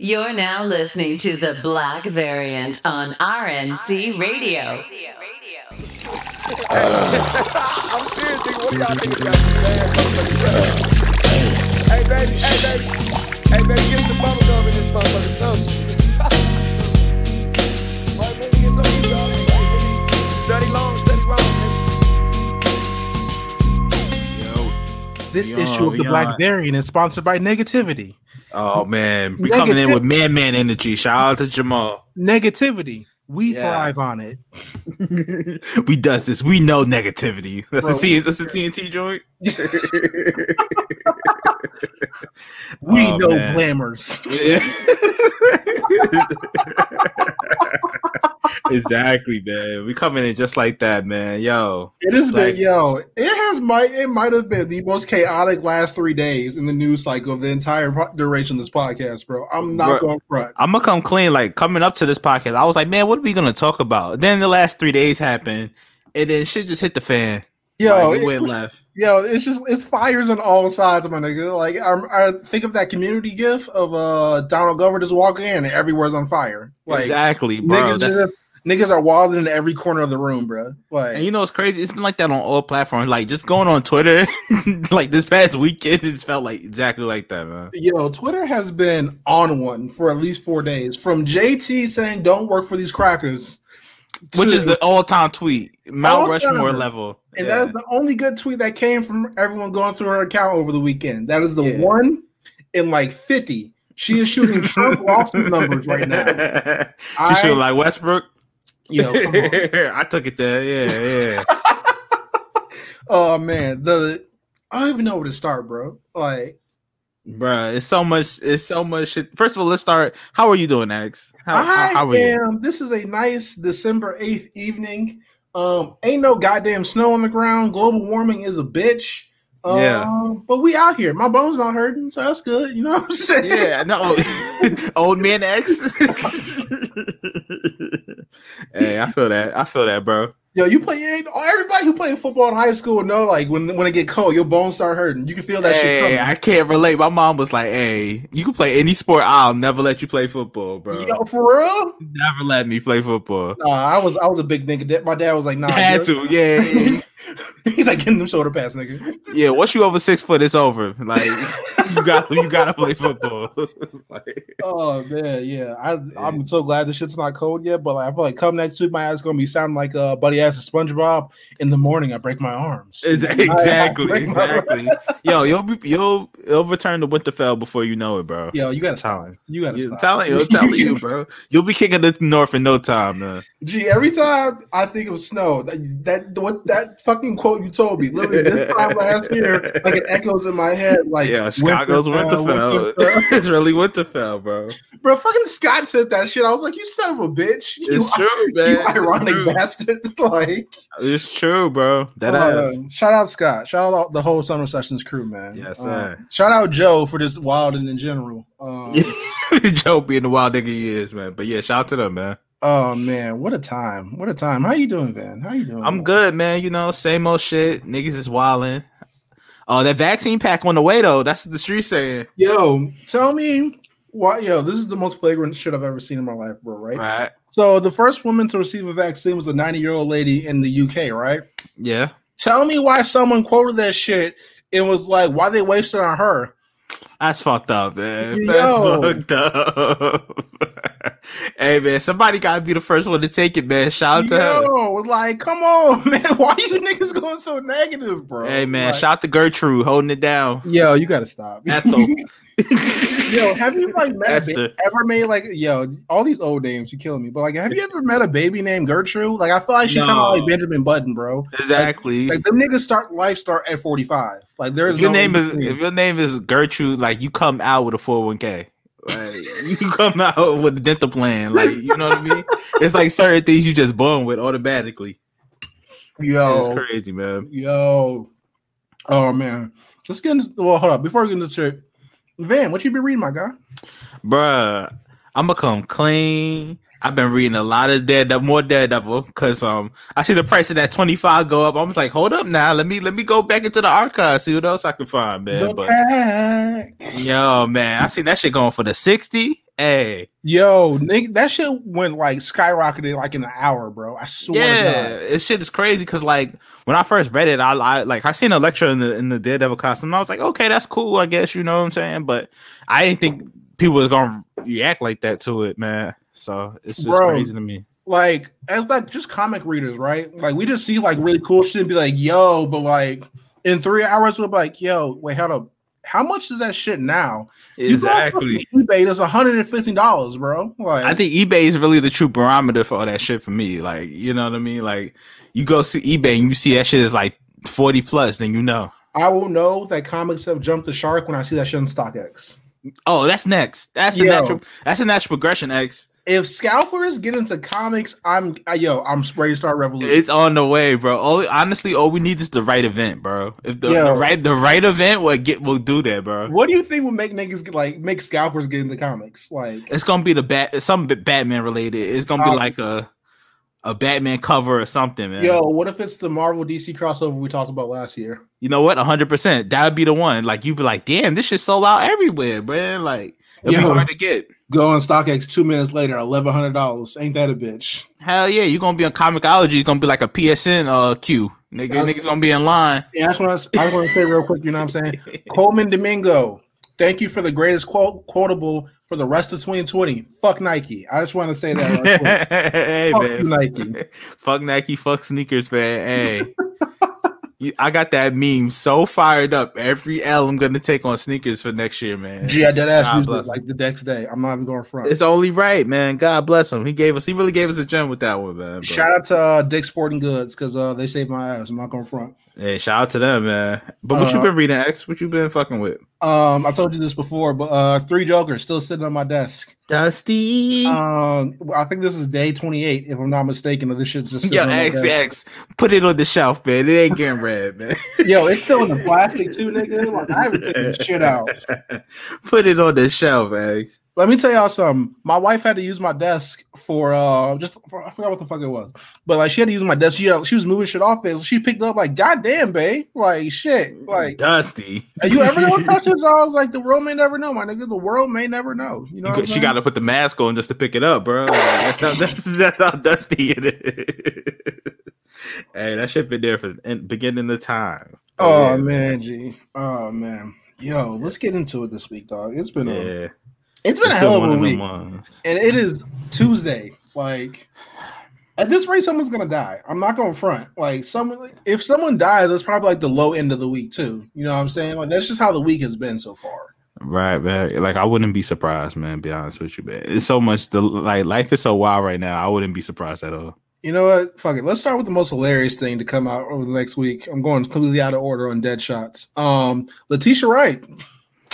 You're now listening to the Black Variant on RNC Radio. I'm serious, nigga. What do y'all niggas got some bad? Hey, baby, hey, baby. Hey, baby, get some bubble gum in this motherfucker. Something. Right, baby, get some of y'all. Study long, study wrong, nigga. This Yo, issue of the yo. Black Variant is sponsored by Negativity. Oh man, we coming in with man man energy. Shout out to Jamal. Negativity. We Yeah. thrive on it. we does this. We know negativity. That's Bro. the T. That's the TNT joint. Oh, we Oh, know man. glamours. exactly, man. We coming in just like that, man. Yo, It has Like- been, yo. It has might it might have been the most chaotic last three days in the news cycle of the entire po- duration of this podcast, bro. I'm not Bro. going front. I'm gonna come clean. Like coming up to this podcast, I was like, man, what are we gonna talk about? Then the last three days happened, and then shit just hit the fan. Yo, like, it went left. yo, it's just it's fires on all sides, my nigga. Like I, I think of that community gif of uh Donald Glover just walking in and everywhere's on fire. Like exactly, bro. niggas, just, niggas are wilding in every corner of the room, bro. Like And you know it's crazy? It's been like that on all platforms. Like just going on Twitter, like this past weekend, it's felt like exactly like that, man. Yo, Twitter has been on one for at least four days. From JT saying "Don't work for these crackers," Which is the all-time tweet, Mount All-time. Rushmore level. and Yeah. that is the only good tweet that came from everyone going through her account over the weekend. That is the Yeah. one in like fifty. She is shooting Trump lawsuit numbers right now. she I- should like Westbrook. Yo, come on. I took it there. Yeah, yeah. oh man, the I don't even know where to start, bro. Like Bruh, it's so much. It's so much shit. First of all, let's start. How are you doing, X? How, how, I how are you? am. This is a nice December eighth evening. Um, ain't no goddamn snow on the ground. Global warming is a bitch. Um, Yeah. but we out here. My bones not hurting, so that's good. You know what I'm saying? Yeah, no, old man X. hey, I feel that. I feel that, bro. Yo, you play. Everybody who played football in high school know, like when when it get cold, your bones start hurting. You can feel that shit Hey, coming. I can't relate. My mom was like, "Hey, you can play any sport. I'll never let you play football, bro. Yo, for real? Never let me play football." Nah, I was I was a big nigga. My dad was like, nah. Had to, yeah, yeah, He's like getting them shoulder pads, nigga. yeah. Once you over six foot, it's over. Like you got, you got to play football. like, Oh man, yeah. I I'm so glad the shit's not cold yet, but like, I feel like come next week, my ass is gonna be sounding like uh buddy ass of SpongeBob. In the morning, I break my arms. Ex- I- I exactly, my- exactly. Yo, you'll be, you'll you'll return to Winterfell before you know it, bro. Yo, you gotta stop. Telling. You stop. telling you, I'm telling you, bro. You'll be kicking the north in no time, man. Gee, every time I think of snow, that that what that fucking quote you told me, literally this time last year, like it echoes in my head. Like yeah, Chicago's Winterfell. Winterfell. it's really Winterfell, bro. Bro, fucking Scott said that shit. I was like, you son of a bitch. You, It's true, man. you ironic true. bastard. like, It's true, bro. That uh, shout out Scott. Shout out the whole Summer Sessions crew, man. Yes, Uh, sir. shout out Joe for this wild and in general. Um, Joe being the wild nigga he is, man. But yeah, shout out to them, man. Oh man, what a time! What a time! How you doing, Van? How you doing? I'm man? good, man. You know, same old shit. Niggas is wilding. Oh, that vaccine pack on the way though. That's what the street saying. Yo, tell me why? Yo, this is the most flagrant shit I've ever seen in my life, bro. Right? Right. So the first woman to receive a vaccine was a 90 year old lady in the UK, right? Yeah. Tell me why someone quoted that shit and was like, "Why they wasted on her?" That's fucked up, man. Yo. That's fucked up. hey man, somebody gotta be the first one to take it, man. Shout out to her. Yo, like, come on, man. Why you niggas going so negative, bro? Hey man, Like, shout out to Gertrude holding it down. Yo, you gotta stop. Ethel. yo, have you like met ba- ever made like yo all these old names? You killing me. But like, have you ever met a baby named Gertrude? Like, I feel like she's kind of like Benjamin Button, bro. Exactly. Like them niggas start life start at forty five. Like there's if your no name is if your name is Gertrude, like you come out with a 401k. Like you come out with a dental plan. Like you know what I mean? It's like certain things you just born with automatically. yo It's crazy, man. yo. Oh man, let's get into well. Hold up before we get into the shit. Van, what you been reading, my guy? Bruh, I'm gonna come clean. I've been reading a lot of Daredevil, more Daredevil, cause um I see the price of that 25 go up. I was like, hold up now, let me let me go back into the archive, see what else I can find, man. The But pack. yo, man, I seen that shit going for the 60. Hey, Yo, Nick, that shit went like skyrocketed like in an hour, bro. I swear yeah, this shit is crazy because like when I first read it, I, I like I seen a lecture in the in the Daredevil costume. And I was like, okay, that's cool, I guess you know what I'm saying. But I didn't think people was gonna react like that to it, man. So it's just Bro. crazy to me. Like, as like just comic readers, right? Like, we just see like really cool shit and be like, yo, but like in three hours, we'll be like, yo, wait, hold up. How much is that shit now? You go Exactly. on eBay, that's $150, bro. Like, I think eBay is really the true barometer for all that shit for me. Like, you know what I mean? Like, you go see eBay and you see that shit is like 40 plus, then you know. I will know that comics have jumped the shark when I see that shit on StockX. Oh, that's next. That's the Yo. natural. That's the natural progression. X. If scalpers get into comics, I'm yo, I'm ready to start revolution. It's on the way, bro. All, honestly, all we need is the right event, bro. If the, the right the right event will get will do that, bro. what do you think would make niggas get like make scalpers get into comics? Like, It's gonna be the bat. Something Batman related. It's gonna be Um, like a a Batman cover or something, man. yo, what if it's the Marvel DC crossover we talked about last year? You know what? hundred percent. That would be the one. Like you'd be like, damn, this shit sold out everywhere, man. Like it'll Yo. be hard to get. Go on StockX two minutes later, eleven hundred dollars. Ain't that a bitch? Hell yeah, you're gonna be on ComiXology. It's gonna be like a PSN uh queue. Nigga, niggas gonna be in line. Yeah, that's what I, was- I want to say real quick. You know what I'm saying? Colman Domingo, thank you for the greatest quote quotable for the rest of 2020. Fuck Nike. I just want to say that. Right hey Fuck man, Nike. fuck Nike, fuck sneakers, man. Hey, I got that meme so fired up. Every L I'm gonna take on sneakers for next year, man. Gee, I did ask you like the next day. I'm not even going front. It's only right, man. God bless him. He gave us. He really gave us a gem with that one, man. Shout out to uh, Dick Sporting Goods because uh, they saved my ass. I'm not going front. Hey, shout out to them, man. But what you Uh, been reading, X? What you been fucking with? Um, I told you this before, but uh, Three Jokers still sitting on my desk. Dusty. Um, I think this is day 28, if I'm not mistaken. Or this shit's just sitting Yo, on my X. X, put it on the shelf, man. It ain't getting red, man. Yo, it's still in the plastic too, nigga. Like I haven't taken shit out. Put it on the shelf, X. Let me tell y'all something. My wife had to use my desk for uh just for, I forgot what the fuck it was, but like she had to use my desk. She she was moving shit off it. She picked up like, goddamn, babe, like shit, like. Dusty. Are you ever gonna touch this? I was like, the world may never know, my nigga. The world may never know. You know, You she got to put the mask on just to pick it up, bro. Like, that's, how, that's, that's how dusty it is. hey, that shit been there for in, beginning of time. Oh yeah, man, G. Oh man. Yo, let's get into it this week, dog. It's been a yeah. It's been It's a hell of a week, and it is Tuesday. Like at this rate, someone's gonna die. I'm not gonna front. Like someone, if someone dies, that's probably like the low end of the week too. You know what I'm saying? Like that's just how the week has been so far. Right, man. Like I wouldn't be surprised, man. Be honest with you, man. It's so much. The like life is so wild right now. I wouldn't be surprised at all. You know what? Fuck it. Let's start with the most hilarious thing to come out over the next week. I'm going completely out of order on dead shots. Um, Letitia Wright.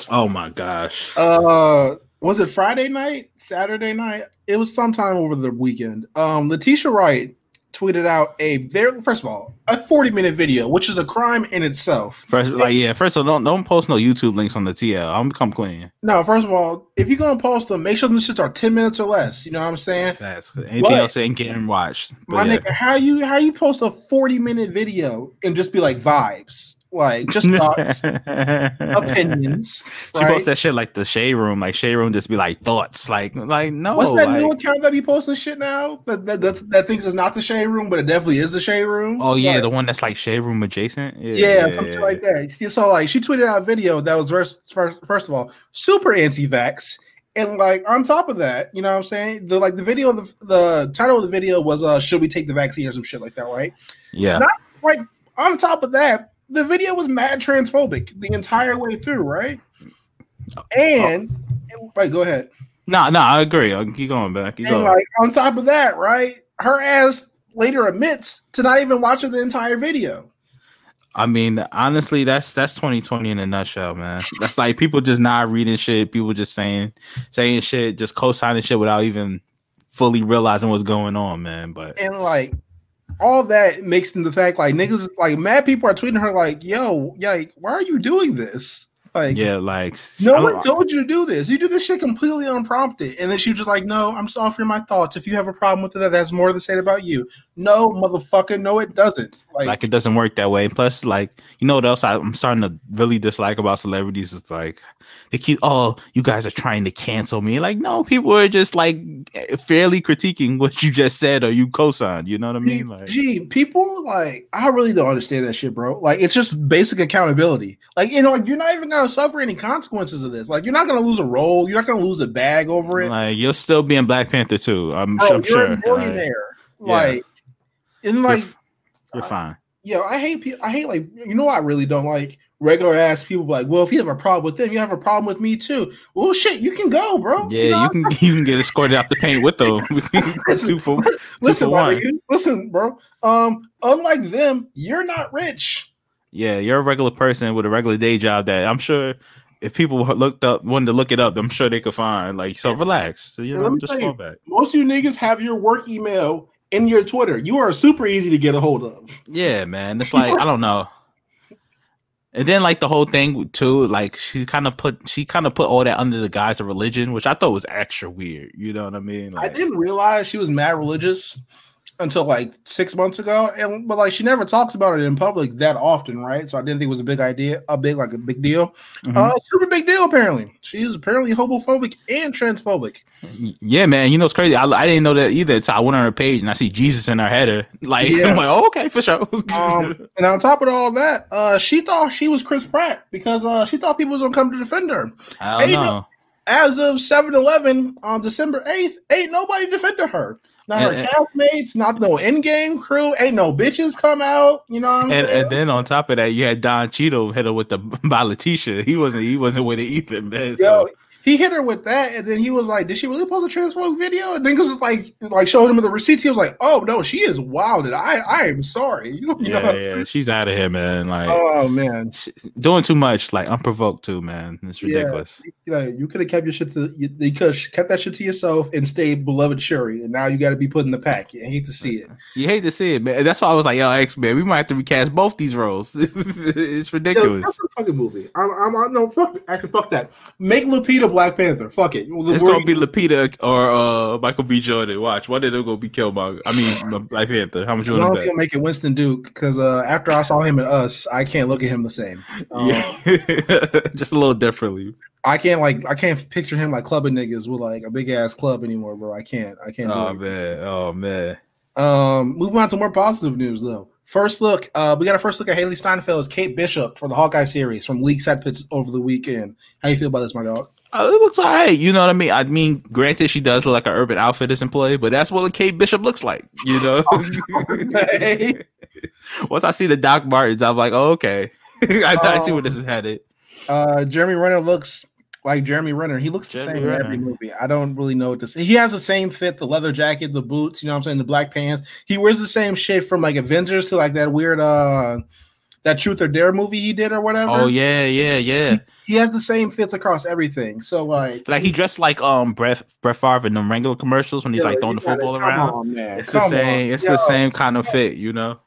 Oh my gosh. Uh, was it Friday night, Saturday night? It was sometime over the weekend. Um, Letitia Wright tweeted out a very first of all a 40 minute video, which is a crime in itself. First, like yeah. First of all, don't don't post no YouTube links on the TL. I'm come clean. No, first of all, if you're gonna post them, make sure them shits are 10 minutes or less. You know what I'm saying? Fast. Anything But- else ain't getting watched. But My yeah. nigga, how you how you post a 40 minute video and just be like vibes, like just thoughts, opinions. She right? posts that shit like the shade room, like shade room just be like thoughts, like like no. What's that like, new account that be posting shit now? That that, that that thinks it's not the shade room, but it definitely is the shade room. Oh yeah, Like, the one that's like shade room adjacent. Yeah, yeah, something like that. So like she tweeted out a video that was first first, first of all super anti-vax. And like on top of that, you know what I'm saying? The like the video the the title of the video was uh should we take the vaccine or some shit like that, right? Yeah, Not- Like on top of that, the video was mad transphobic the entire way through, right? And like go ahead. no, no, I agree. I'll keep going back. Keep And going. like on top of that, right? Her ass later admits to not even watching the entire video. I mean, honestly, that's that's 2020 in a nutshell, man. That's like people just not reading shit. People just saying saying shit, just co-signing shit without even fully realizing what's going on, man. But And like all that makes in the fact like niggas like mad people are tweeting her like, yo, like, why are you doing this? like, Yeah, like no one told you to do this. You do this shit completely unprompted, and then she was just like, "No, I'm just offering my thoughts. If you have a problem with it, that has more to say about you." No, motherfucker, no, it doesn't. Like, like it doesn't work that way. Plus, like you know what else I, I'm starting to really dislike about celebrities is like oh you guys are trying to cancel me. Like no, people are just like fairly critiquing what you just said or you co-signed. You know what I mean? Like gee, people like I really don't understand that shit, bro. Like, it's just basic accountability. Like, you know, like you're not even gonna suffer any consequences of this. Like, you're not gonna lose a role. You're not gonna lose a bag over it. like you'll still be in Black Panther too. I'm, Bro, I'm you're sure. a Like, millionaire. yeah. Like, and you're, you're fine. Yeah, I hate people. I hate like you know. What I really don't like regular ass people. Like, well, if you have a problem with them, you have a problem with me too. Well, shit, you can go, bro. Yeah, know? you can you can get escorted out the paint with them. two for two listen, for one. nigga, listen, bro. Um, unlike them, you're not rich. Yeah, you're a regular person with a regular day job that I'm sure if people looked up wanted to look it up, I'm sure they could find. Like, so relax. You know, just fall you, back. Most of you niggas have your work email in your Twitter. You are super easy to get a hold of. Yeah, man. It's like I don't know. And then like the whole thing too, like she kind of put she kind of put all that under the guise of religion, which I thought was extra weird. You know what I mean? I didn't realize she was mad religious until like six months ago, and but like she never talks about it in public that often, right? So I didn't think it was a big idea, a big like a big deal. Mhm. Uh, super big deal apparently. She's apparently homophobic and transphobic. yeah, man. You know it's crazy. I, I didn't know that either. So I went on her page and I see Jesus in her header. Like Yeah. I'm like, oh, okay, for sure. Um, and on top of all that, uh, she thought she was Chris Pratt because uh, she thought people was gonna come to defend her. I don't know. As of 7-Eleven on December 8th, ain't nobody defended her. Not her And- castmates, not no in-game crew, ain't no bitches come out. You know And, saying? and then on top of that, you had Don Cheadle hit her with the by Letitia. He wasn't he wasn't with it either, man. Yo, So, he hit her with that, and then he was like, "Did she really post a transphobic video?" And then because it's like, like showed him the receipts, he was like, "Oh no, she is wild, and I, I am sorry." You know, yeah, know? yeah, she's out of here, man. Like Oh man, doing too much, like unprovoked too, man. It's Yeah. ridiculous. you, you could have kept your shit to you, you could have kept that shit to yourself and stayed beloved Shuri, and now you got to be put in the pack. You hate to see it. You hate to see it, man. That's why I was like, yo, X Man, we might have to recast both these roles. it's Yo, ridiculous. that's a fucking movie. I'm, I'm, I'm no fuck. Actually, fuck that. Make Lupita Black Panther. Fuck it. It's gonna be Lupita or uh, Michael B. Jordan. Watch, one of them gonna be killed by. I mean, Black Panther. How much you I want to think bet? Make it Winston Duke because uh, after I saw him in Us, I can't look at him the same. Um, Yeah, just a little differently. I can't like I can't picture him like clubbing niggas with like a big ass club anymore, bro. I can't. I can't. Oh man, oh man. Um, moving on to more positive news though. First look, uh, we got a first look at Hailee Steinfeld as Kate Bishop for the Hawkeye series from leaks at pits over the weekend. How you feel about this, my dog? Uh, it looks alright. You know what I mean? I mean, granted, she does look like an Urban Outfitters employee, but that's what a Kate Bishop looks like. You know. Once I see the Doc Martens, I'm like, oh, okay. I, I see where this is headed. Uh, Jeremy Renner looks like Jeremy Renner. He looks the Jeremy same in every movie. I don't really know what to say. He has the same fit, the leather jacket, the boots. You know what I'm saying? The black pants. He wears the same shit from like Avengers to like that weird uh that Truth or Dare movie he did or whatever. Oh yeah, yeah, yeah. He has the same fits across everything. So like, Like he dressed like um Brett Brett Favre in the Wrangler commercials when he's yeah, like throwing the football come around. on, man. It's the same. on. It's Yo, the same kind of fit, you know.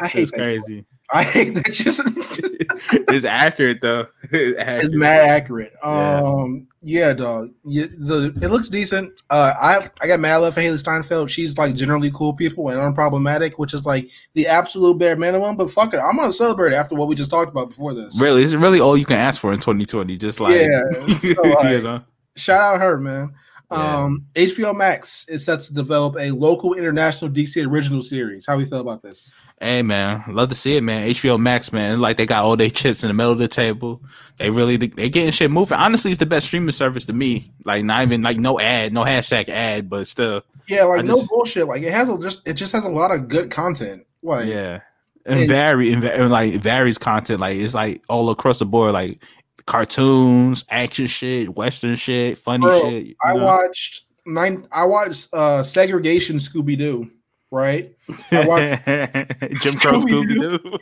I hate It's crazy. I hate that. Just it's accurate though. It's it's accurate. mad accurate. Yeah. Um, yeah, dog. Yeah, the it looks decent. Uh, I I got mad love for Hailee Steinfeld. She's like generally cool people and unproblematic, which is like the absolute bare minimum. But fuck it, I'm gonna celebrate after what we just talked about before this. Really, it's really all you can ask for in 2020. Just like Yeah, so, like, you know. Shout out her, man. Yeah. Um, HBO Max is set to develop a local international DC original series. How we feel about this? Hey man, love to see it, man. HBO Max, man. Like they got all their chips in the middle of the table. They really they getting shit moving. Honestly, it's the best streaming service to me. Like not even like no ad, no hashtag ad, but still, Yeah, like I no just- bullshit. Like it has a just it just has a lot of good content. Like yeah. And, And- vary and, and like varies content. Like it's like all across the board. Like cartoons, action shit, western shit, funny Bro, shit. I know? watched nine. I watched uh segregation Scooby Doo. Right, I watched Jim Crow Scooby Scooby-Doo.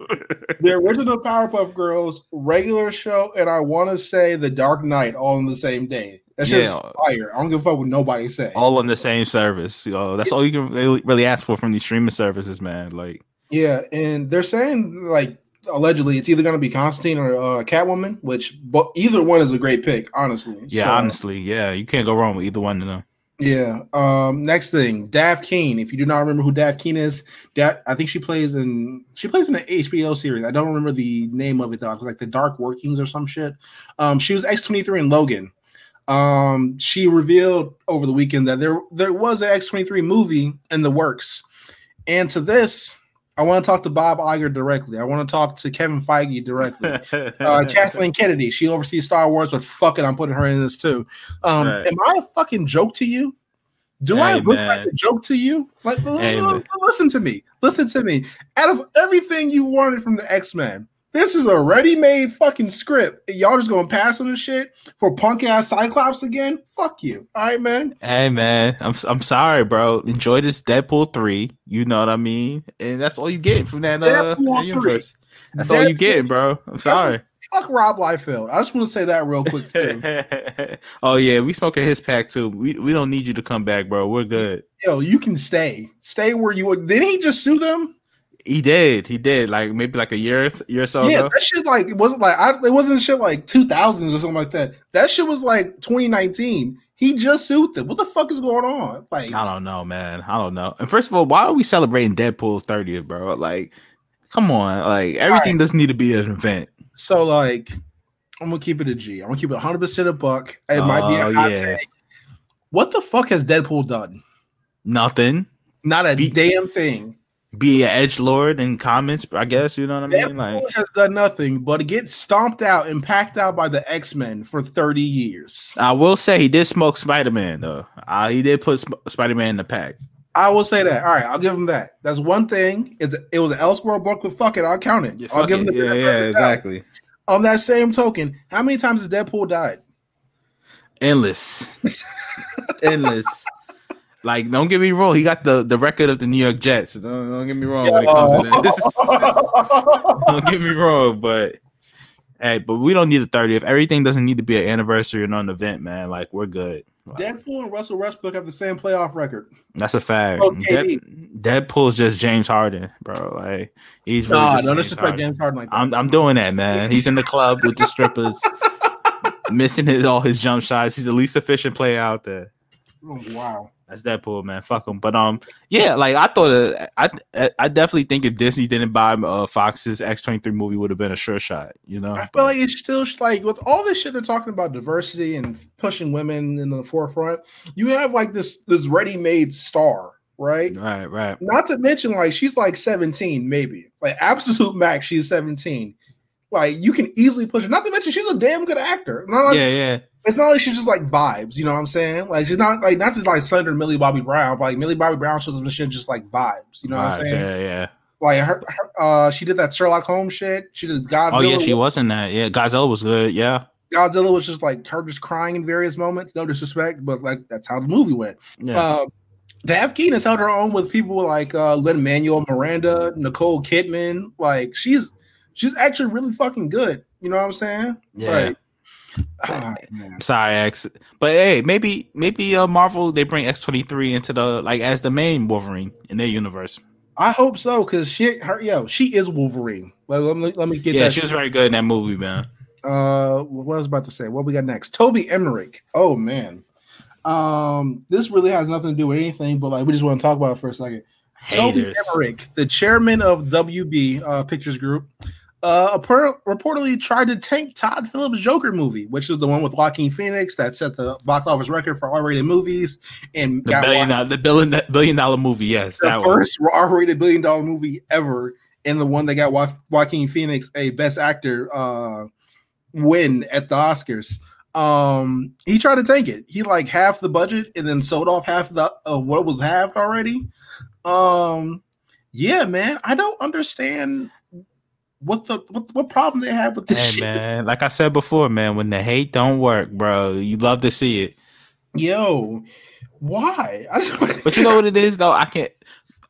The original Powerpuff Girls regular show, and I want to say the Dark Knight all in the same day. That's just fire. I don't give a fuck what nobody say. all on the same service. Know, that's all you can really, really ask for from these streaming services, man. Like, Yeah, and they're saying like allegedly it's either going to be Constantine or uh, Catwoman, which but either one is a great pick, honestly. Yeah, So, honestly, yeah, you can't go wrong with either one of them. Yeah. Um. Next thing, Dafne Keen. If you do not remember who Dafne Keen is, Dafne, I think she plays in she plays in an HBO series. I don't remember the name of it though. It was like the Dark Workings or some shit. Um. She was X twenty three in Logan. Um. She revealed over the weekend that there there was an X twenty three movie in the works, and to this. I want to talk to Bob Iger directly. I want to talk to Kevin Feige directly. Uh, Kathleen Kennedy, she oversees Star Wars, but fuck it, I'm putting her in this too. Um, Right. Am I a fucking joke to you? Do I Hey, look like a joke to you? Like, l- Hey, l- man. listen to me. Listen to me. Out of everything you wanted from the X Men, this is a ready-made fucking script. Y'all just gonna pass on the shit for punk ass Cyclops again? Fuck you. All right, man. Hey man, I'm I'm sorry, bro. Enjoy this Deadpool three. You know what I mean, and that's all you get from that, uh, Deadpool 3. universe. That's all you Deadpool- get, bro. I'm sorry. Fuck Rob Liefeld. I just want to say that real quick too. oh yeah, we smoking his pack too. We we don't need you to come back, bro. We're good. Yo, you can stay. Stay where you were. Didn't he just sue them? He did. He did. Like maybe like a year year or so yeah, ago. that shit like it wasn't like I, it wasn't shit like two thousands or something like that. That shit was like 2019. He just sued them. What the fuck is going on? Like, I don't know, man. I don't know. And first of all, why are we celebrating Deadpool's 30th, bro? Like, come on. Like everything doesn't need to be an event. so like, I'm gonna keep it a G. I'm gonna keep it 100 percent a buck. It might be a Oh, hot yeah. take. What the fuck has Deadpool done? Nothing. Not a Be- damn thing. Be an edge lord in comments, I guess. You know what I mean? Deadpool Like, has done nothing but get stomped out and packed out by the X Men for 30 years. I will say he did smoke Spider Man though. Uh, he did put Sp- Spider Man in the pack. I will say that. All right, I'll give him that. That's one thing. It's it was an Elseworld book, but fuck it, I'll count it. I'll Fuck give him the yeah, yeah, of the doubt. exactly. On that same token, how many times has Deadpool died? Endless, endless. Like, don't get me wrong. He got the the record of the New York Jets. Don't, don't get me wrong when it comes to this. don't get me wrong, but hey, but we don't need a 30th. Everything doesn't need to be an anniversary or an event, man. Like, we're good. Like, Deadpool and Russell Westbrook have the same playoff record. That's a fact. Oh, Dead, Deadpool's just James Harden, bro. Like he's really Nah, just no James disrespect Harden. James Harden like that. I'm I'm doing that, man. He's in the club with the strippers, missing his all his jump shots. He's the least efficient player out there. Oh, wow. That's Deadpool, man. Fuck him. But um, yeah, like I thought, uh, I I definitely think if Disney didn't buy uh, Fox's X twenty three movie would have been a sure shot. You know, I feel like it's still like with all this shit they're talking about diversity and pushing women in the forefront. You have like this this ready made star, right? right, right. Not to mention like she's like 17, maybe like absolute max. She's 17. Like you can easily push her. Not to mention she's a damn good actor. Not like Yeah, yeah. It's not like she's just like vibes. You know what I'm saying? Like she's not like not just like slander Millie Bobby Brown, but like Millie Bobby Brown shows up and shit just like vibes. You know what I'm saying? yeah, yeah. Like her, her uh, she did that Sherlock Holmes shit. She did Godzilla. Oh yeah, she was in that. Yeah, Godzilla was good. Yeah, Godzilla was just like her just crying in various moments. No disrespect, but like that's how the movie went. yeah. Uh, Dafne Keen has held her own with people like uh, Lin Manuel Miranda, Nicole Kidman. Like she's she's actually really fucking good. You know what I'm saying? Yeah. Like, sorry, X. But hey, maybe maybe uh, Marvel they bring X twenty three into the like as the main Wolverine in their universe. I hope so because she her yo she is Wolverine. Let, let me let me get yeah, that. she was very good in that movie, man. Uh, what I was about to say. What we got next? Toby Emmerich. Oh man, um, this really has nothing to do with anything, but like we just want to talk about it for a second. Toby Emmerich, the chairman of WB uh, Pictures Group, uh, reportedly tried to tank Todd Phillips' Joker movie, which is the one with Joaquin Phoenix that set the box office record for R-rated movies and The got billion, dollar, the billion, billion dollar movie. Yes, the that one. first R-rated billion dollar movie ever, and the one that got jo- Joaquin Phoenix a Best Actor uh, win at the Oscars. Um, he tried to tank it. He like half the budget and then sold off half the of what was halved already. Um, yeah, man, I don't understand what the what, what problem they have with this Hey shit. man, like I said before, man, when the hate don't work, bro, you love to see it. Yo, why? But you know what it is though? I can't.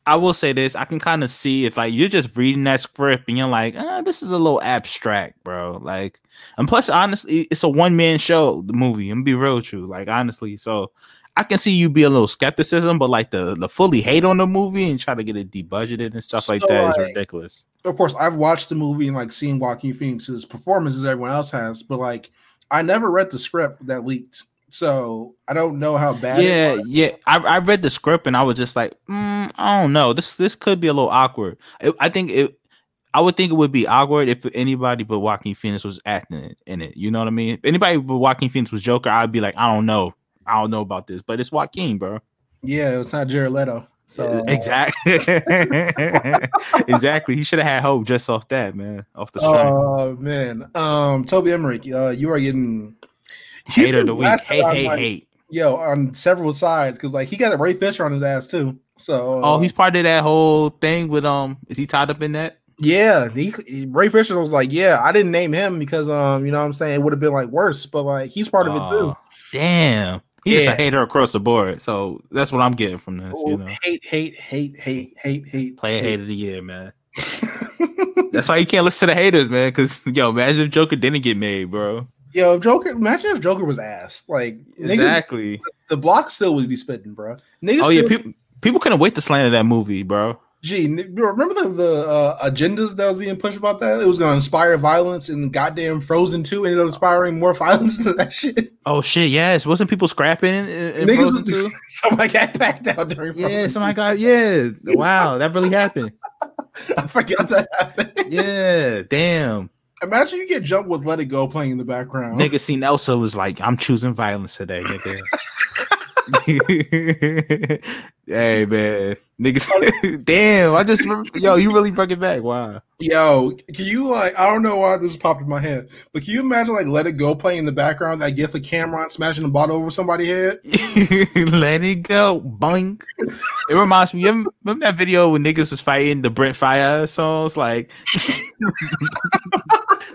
I will say this: I can kind of see if like you're just reading that script and you're like, ah, this is a little abstract, bro. Like, and plus, honestly, it's a one man show. The movie, I'm gonna be real true. Like, honestly, so I can see you be a little skepticism, but like the the fully hate on the movie and try to get it debudgeted and stuff like So, that is like, ridiculous. of course, I've watched the movie and like seen Joaquin Phoenix's performance as everyone else has, but like I never read the script that leaked, so I don't know how bad. it Yeah, yeah. I, I read the script and I was just like, mm, I don't know. This this could be a little awkward. It, I think it. I would think it would be awkward if anybody but Joaquin Phoenix was acting in it. You know what I mean? If anybody but Joaquin Phoenix was Joker, I'd be like, I don't know. I don't know about this, but it's Joaquin, bro. yeah, it's not Jared Leto. So exactly, exactly. He should have had hope just off that, man, off the strength. Oh man, um, Toby Emmerich, uh, you are getting he's Hater of the week. Hey, hey, hate, like, hate. Yo, on several sides because like he got a Ray Fisher on his ass too. So Oh, he's part of that whole thing with um. Is he tied up in that? yeah. He, he- Ray Fisher was like, yeah, I didn't name him because um, you know what I'm saying it would have been like worse, but like he's part of it too. Damn. He's just Yeah. a hater across the board. So that's what I'm getting from this. You oh, know, Hate, hate, hate, hate, hate, hate. player hate. hate of the year, man. That's why you can't listen to the haters, man. Because yo, imagine if Joker didn't get made, bro. Yo, if Joker. Imagine if Joker was ass. Like niggas, Exactly. the block still would be spitting, bro. Niggas Oh yeah, people people couldn't wait to slander that movie, bro. Gee, remember the, the uh, agendas that was being pushed about that? It was going to inspire violence, and goddamn Frozen Two ended up inspiring more violence than that shit. Oh shit, yes. Wasn't people scrapping in, in Niggas Frozen was- too? Somebody got packed out during Frozen. Yeah, somebody got yeah. Wow, that really happened. I forgot that happened. Yeah, damn. Imagine you get jumped with "Let It Go" playing in the background. Nigga seen Elsa was like, I'm choosing violence today, nigga. hey man, niggas. damn, I just remember- yo, you really fucking back. Wow. Yo, can you like? I don't know why this popped in my head, but can you imagine like "Let It Go" playing in the background? That gif of Cameron smashing a bottle over somebody's head. Let it go, boink. It reminds me. Remember that video when niggas was fighting the Brent Fire songs? Like,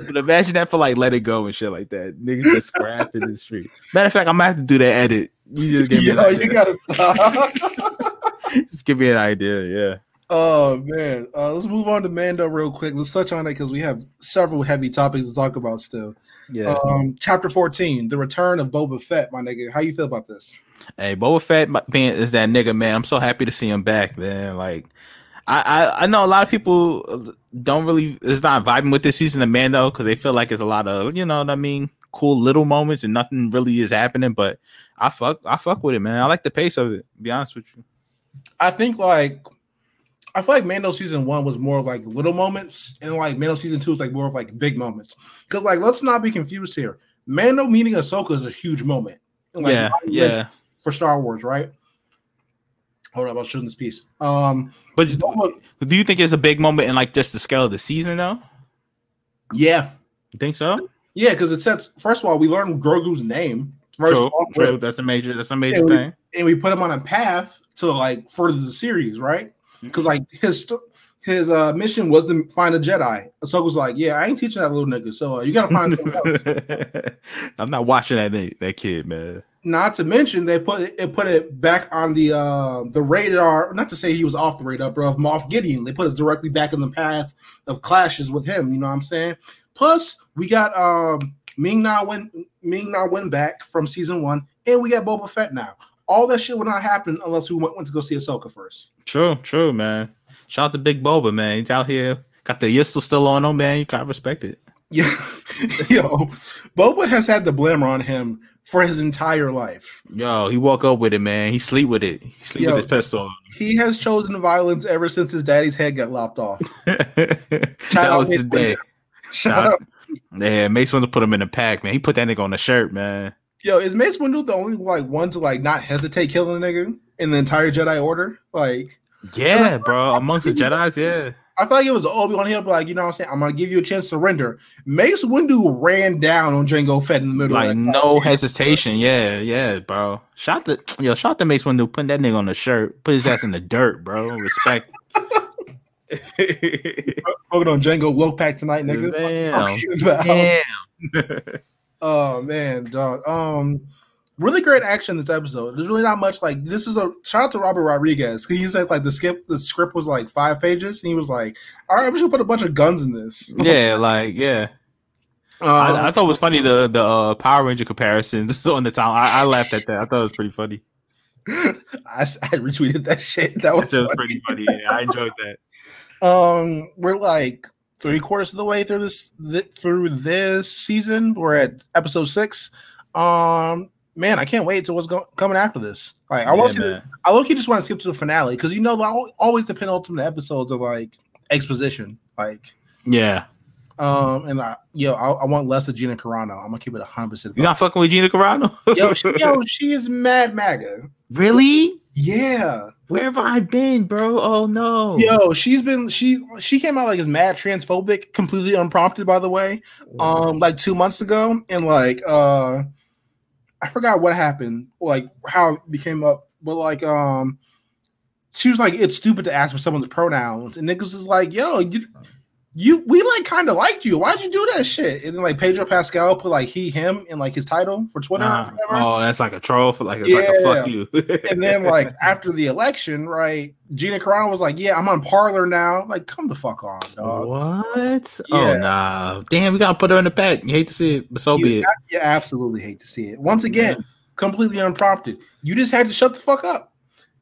but imagine that for like "Let It Go" and shit like that. Niggas just scrapping the street. Matter of fact, I'm gonna have to do that edit. You just give me an Yo, idea. you gotta stop. just give me an idea. Yeah. Oh man, uh, let's move on to Mando real quick. Let's touch on it because we have several heavy topics to talk about still. Yeah. Um, chapter fourteen, the return of Boba Fett. My nigga, how you feel about this? Hey, Boba Fett my- man is that nigga, man. I'm so happy to see him back, man. Like, I I, I know a lot of people don't really it's not vibing with this season of Mando because they feel like it's a lot of you know what I mean, cool little moments and nothing really is happening. But I fuck I fuck with it, man. I like the pace of it. To be honest with you. I think like I feel like Mando season one was more like little moments, and like Mando season two is like more of like big moments. Because like let's not be confused here. Mando meeting Ahsoka is a huge moment. like, yeah, yeah. For Star Wars, right? Hold up, I'll show this piece. Um, But Boba- do you think it's a big moment in like just the scale of the season though? yeah, You think so? yeah, because it sets. First of all, we learned Grogu's name. First True, true. That's a major. That's a major we- thing. and we put him on a path to like further the series, right? Because like his his uh mission was to find a Jedi. Ahsoka was like, "Yeah, I ain't teaching that little nigga, so uh, you gotta find. I'm not watching that that kid, man. Not to mention they put it, it put it back on the uh the radar. Not to say he was off the radar, but of Moff Gideon. They put us directly back in the path of clashes with him. You know what I'm saying? Plus, we got um Ming Na Wen Ming Na Wen back from season one, and we got Boba Fett now. All that shit would not happen unless we went, went to go see Ahsoka first. True, true, man. Shout out to Big Boba, man. He's out here, got the yistle still on him, man. You gotta respect it. Yeah, yo, Boba has had the blammer on him for his entire life. Yo, he woke up with it, man. He sleep with it. He sleep Yo. with his pistol. He has chosen violence ever since his daddy's head got lopped off. that out was his day. Shut Nah. up. Yeah, Mace to put him in a pack, man. He put that nigga on the shirt, man. Yo, is Mace Windu the only like one to like not hesitate killing a nigga in the entire Jedi Order? Like, Yeah, bro. Amongst the Jedi's, yeah. I feel like it was Obi Wan Hill, but like, you know what I'm saying? I'm gonna give you a chance to surrender. Mace Windu ran down on Jango Fett in the middle. Like no hesitation. Yeah, yeah, bro. Shot the yo, shot the Mace Windu, putting that nigga on the shirt, put his ass in the dirt, bro. Respect. Smoking on Jango low pack tonight, nigga. Damn. Fuck you about. Damn. Oh man, dog. Um, really great action this episode. There's really not much like this is a shout out to Robert Rodriguez. He said like the skip the script was like five pages, and he was like, "All right, I'm just gonna put a bunch of guns in this." Yeah, like yeah. Um, I, I thought it was funny the the uh, Power Ranger comparisons on the time. I, I laughed at that. I thought it was pretty funny. I, I retweeted that shit. That was That was pretty funny. Yeah, I enjoyed that. Um, we're like three quarters of the way through this th- through this season. We're at episode six. Um, man, I can't wait to what's go- coming after this. Like, I want Yeah, to. I look, you just want to skip to the finale because you know, always the penultimate episodes are like exposition. Like, Yeah. um, and I, yo, I, I want less of Gina Carano. I'm gonna keep it hundred percent. You not fucking with Gina Carano? Yo, she, yo, she is mad MAGA. really? Yeah. Where have I been, bro? Oh no. Yo, she's been she she came out like as mad transphobic, completely unprompted, by the way. Um, like two months ago, and like uh I forgot what happened, like how it became up, but like um she was like, it's stupid to ask for someone's pronouns, and niggas is like, yo, you you we like kind of liked you. Why'd you do that shit? And then like Pedro Pascal put like he him in like his title for Twitter. Nah. Oh, that's like a troll for like it's like a fuck you. And then like after the election, right? Gina Carano was like, "Yeah, I'm on Parler now." Like, come the fuck on, dog. what? Oh, yeah. Oh nah. Damn, we gotta put her in the pack. You hate to see it, but so be it. you absolutely hate to see it. Once again, completely unprompted. You just had to shut the fuck up.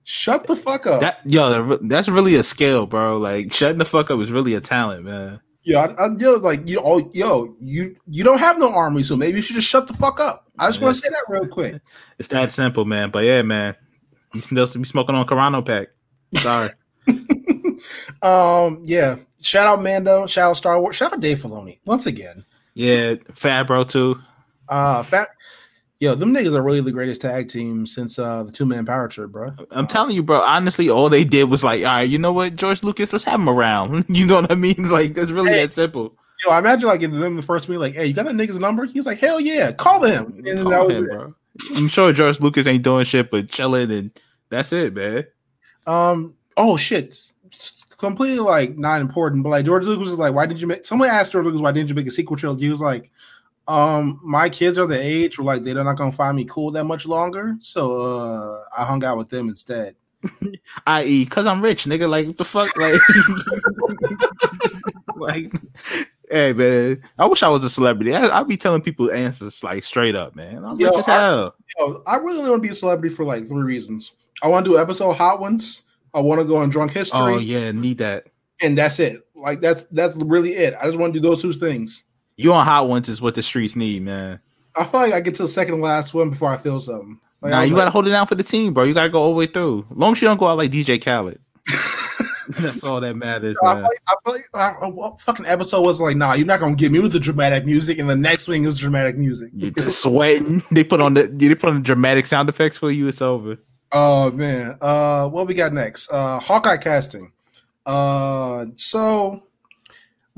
Shut the fuck up. That yo, that's really a skill, bro. Like shutting the fuck up is really a talent, man. yeah, I, I, yo, like you, oh, yo, you, you don't have no army, so maybe you should just shut the fuck up. I just want to say that real quick. It's that simple, man. But yeah, man, you still be smoking on Carano pack. Sorry. Um, yeah. Shout out Mando. Shout out Star Wars. Shout out Dave Filoni once again. yeah, Favreau too. Uh, fat. Yo, them niggas are really the greatest tag team since uh the two man power trip, bro. I'm telling you, bro. Honestly, all they did was like, all right, you know what, George Lucas, let's have him around. You know what I mean? Like it's really Hey. that simple. Yo, I imagine like in them the first meeting, like, hey, you got that nigga's number? He's like, hell yeah, call him. And Call that him, bro. I'm sure George Lucas ain't doing shit but chilling, and that's it, man. Um. Oh shit. S- s- Completely like not important, but like George Lucas was like, why did you make? Someone asked George Lucas, why didn't you make a sequel trilogy? He was like, um, my kids are the age where like they're not gonna find me cool that much longer, so uh, I hung out with them instead. I.e., cause I'm rich, nigga. Like what the fuck, like, like, hey man, I wish I was a celebrity. I, I'd be telling people answers like straight up, man. I'm Yo, rich as I- hell. Yo, I really want to be a celebrity for like three reasons. I want to do episode hot ones. I want to go on drunk history, Oh yeah, need that. and that's it. Like that's that's really it. I just want to do those two things. You on hot ones is what the streets need, man. I feel like I get to the second and last one before I feel something. Like, nah, you like, gotta hold it down for the team, bro. You gotta go all the way through. Long as you don't go out like DJ Khaled. That's all that matters, I feel like, I feel like what fucking episode was like, nah, you're not gonna get me with the dramatic music, and the next thing is dramatic music. You're just sweating. They put on the they put on the dramatic sound effects for you. It's over. Oh man, uh, what we got next? Uh, Hawkeye casting. Uh, so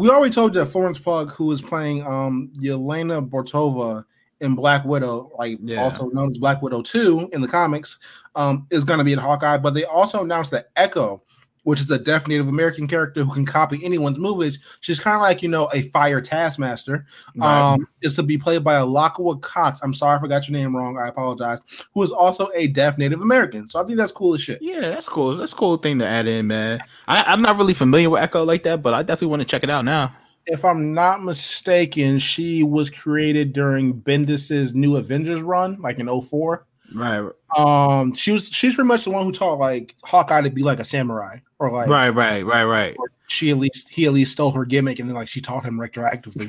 we already told you that Florence Pugh, who is playing um Yelena Bortova in Black Widow, like Yeah. also known as Black Widow Two in the comics, um, is going to be in Hawkeye. But they also announced that Echo, which is a deaf Native American character who can copy anyone's movies, she's kind of like you know a fire taskmaster. Um, is to be played by a Lockwood Cox. I'm sorry, I forgot your name wrong. I apologize. Who is also a deaf Native American. So I think that's cool as shit. Yeah, that's cool. That's a cool thing to add in, man. I, I'm not really familiar with Echo like that, but I definitely want to check it out now. If I'm not mistaken, she was created during Bendis's New Avengers run, like in 04. Right, Um, she was she's pretty much the one who taught like Hawkeye to be like a samurai, or like right, right, right, right. she at least he at least stole her gimmick, and then like she taught him retroactively.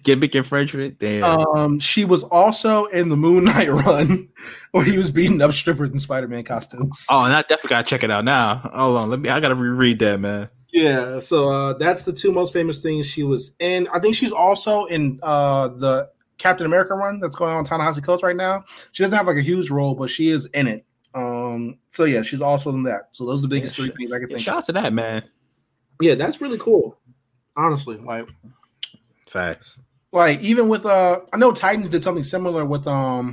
Gimmick infringement. Damn. Um, she was also in the Moon Knight run, where he was beating up strippers in Spider-Man costumes. oh, and I definitely gotta check it out now. Hold on, let me. I gotta reread that, man. Yeah, so uh, that's the two most famous things she was in. I think she's also in uh, the Captain America run that's going on Ta-Nehisi Coates right now. She doesn't have like a huge role, but she is in it. Um, so yeah, she's also in that. So those are the biggest Yeah, three things I can Yeah, think. shout out to that, man. Yeah, that's really cool. Honestly, like Facts. like even with uh, I know Titans did something similar with um,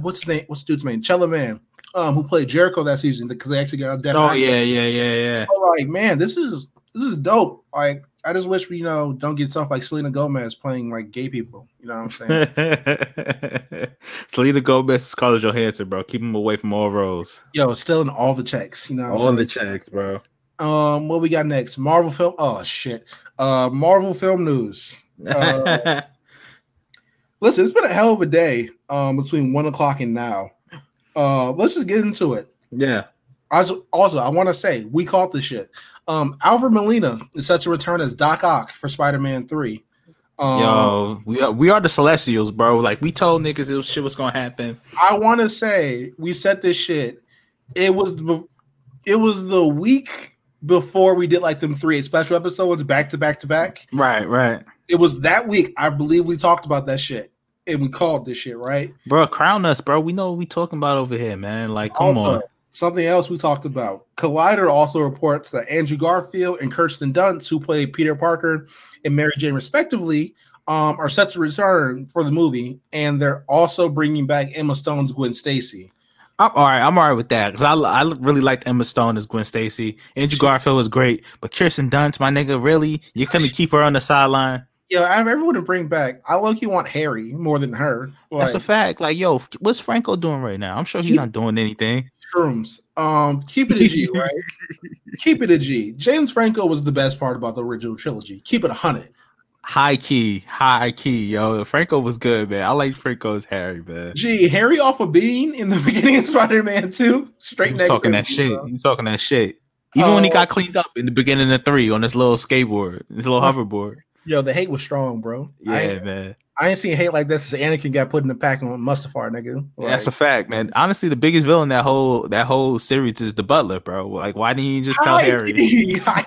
what's his name? What's the dude's name? Chella Man, um, who played Jericho that season because they actually got a death. Oh actor. yeah, yeah, yeah, yeah. So, like man, this is this is dope. Like I just wish we, you know, don't get stuff like Selena Gomez playing like gay people. You know what I'm saying? Selena Gomez, Scarlett Johansson, bro. Keep him away from all roles. Yo, still in all the checks. You know, what I'm All the checks, bro. Um, what we got next? Marvel film. Oh shit. Uh, Marvel film news. Uh, listen, it's been a hell of a day. Um, between one o'clock and now. Uh, let's just get into it. yeah. Also, also I want to say we caught this shit. Um, Alfred Molina is set to return as Doc Ock for Spider-Man Three. Um, Yo, we are, we are the Celestials, bro. Like we told niggas this shit was gonna happen. I want to say we set this shit. It was the, it was the week before we did like them three special episodes back to back to back. Right, right. It was that week. I believe we talked about that shit and we called this shit right. Bro, crown us, bro. We know what we talking about over here, man. Like, come on. Something else we talked about. Collider also reports that Andrew Garfield and Kirsten Dunst, who played Peter Parker and Mary Jane respectively, um, are set to return for the movie, and they're also bringing back Emma Stone's Gwen Stacy. I'm all right. I'm all right with that because I, I really liked Emma Stone as Gwen Stacy. Andrew Garfield was great, but Kirsten Dunst, my nigga, really, you couldn't keep her on the sideline. Yeah, out of everyone to bring back, I low key want Harry more than her. That's a fact. Like, yo, what's Franco doing right now? I'm sure he's not doing anything. Shrooms. Um, keep it a G, right? keep it a G. James Franco was the best part about the original trilogy. Keep it a hundred. High key, high key, yo. Franco was good, man. I like Franco's Harry, man. G, Harry off a bean in the beginning of Spider-Man 2. Straight was talking that shit. was talking that shit. Even when he Oh. got cleaned up in the beginning of three on this little skateboard, this little hoverboard. Yo, the hate was strong, bro. Yeah, ain't- man. I ain't seen hate like this since Anakin got put in the pack on Mustafar, nigga. That's a fact, man. Honestly, the biggest villain that whole that whole series is the Butler, bro. Like, why didn't he just tell Hi, Harry? hi.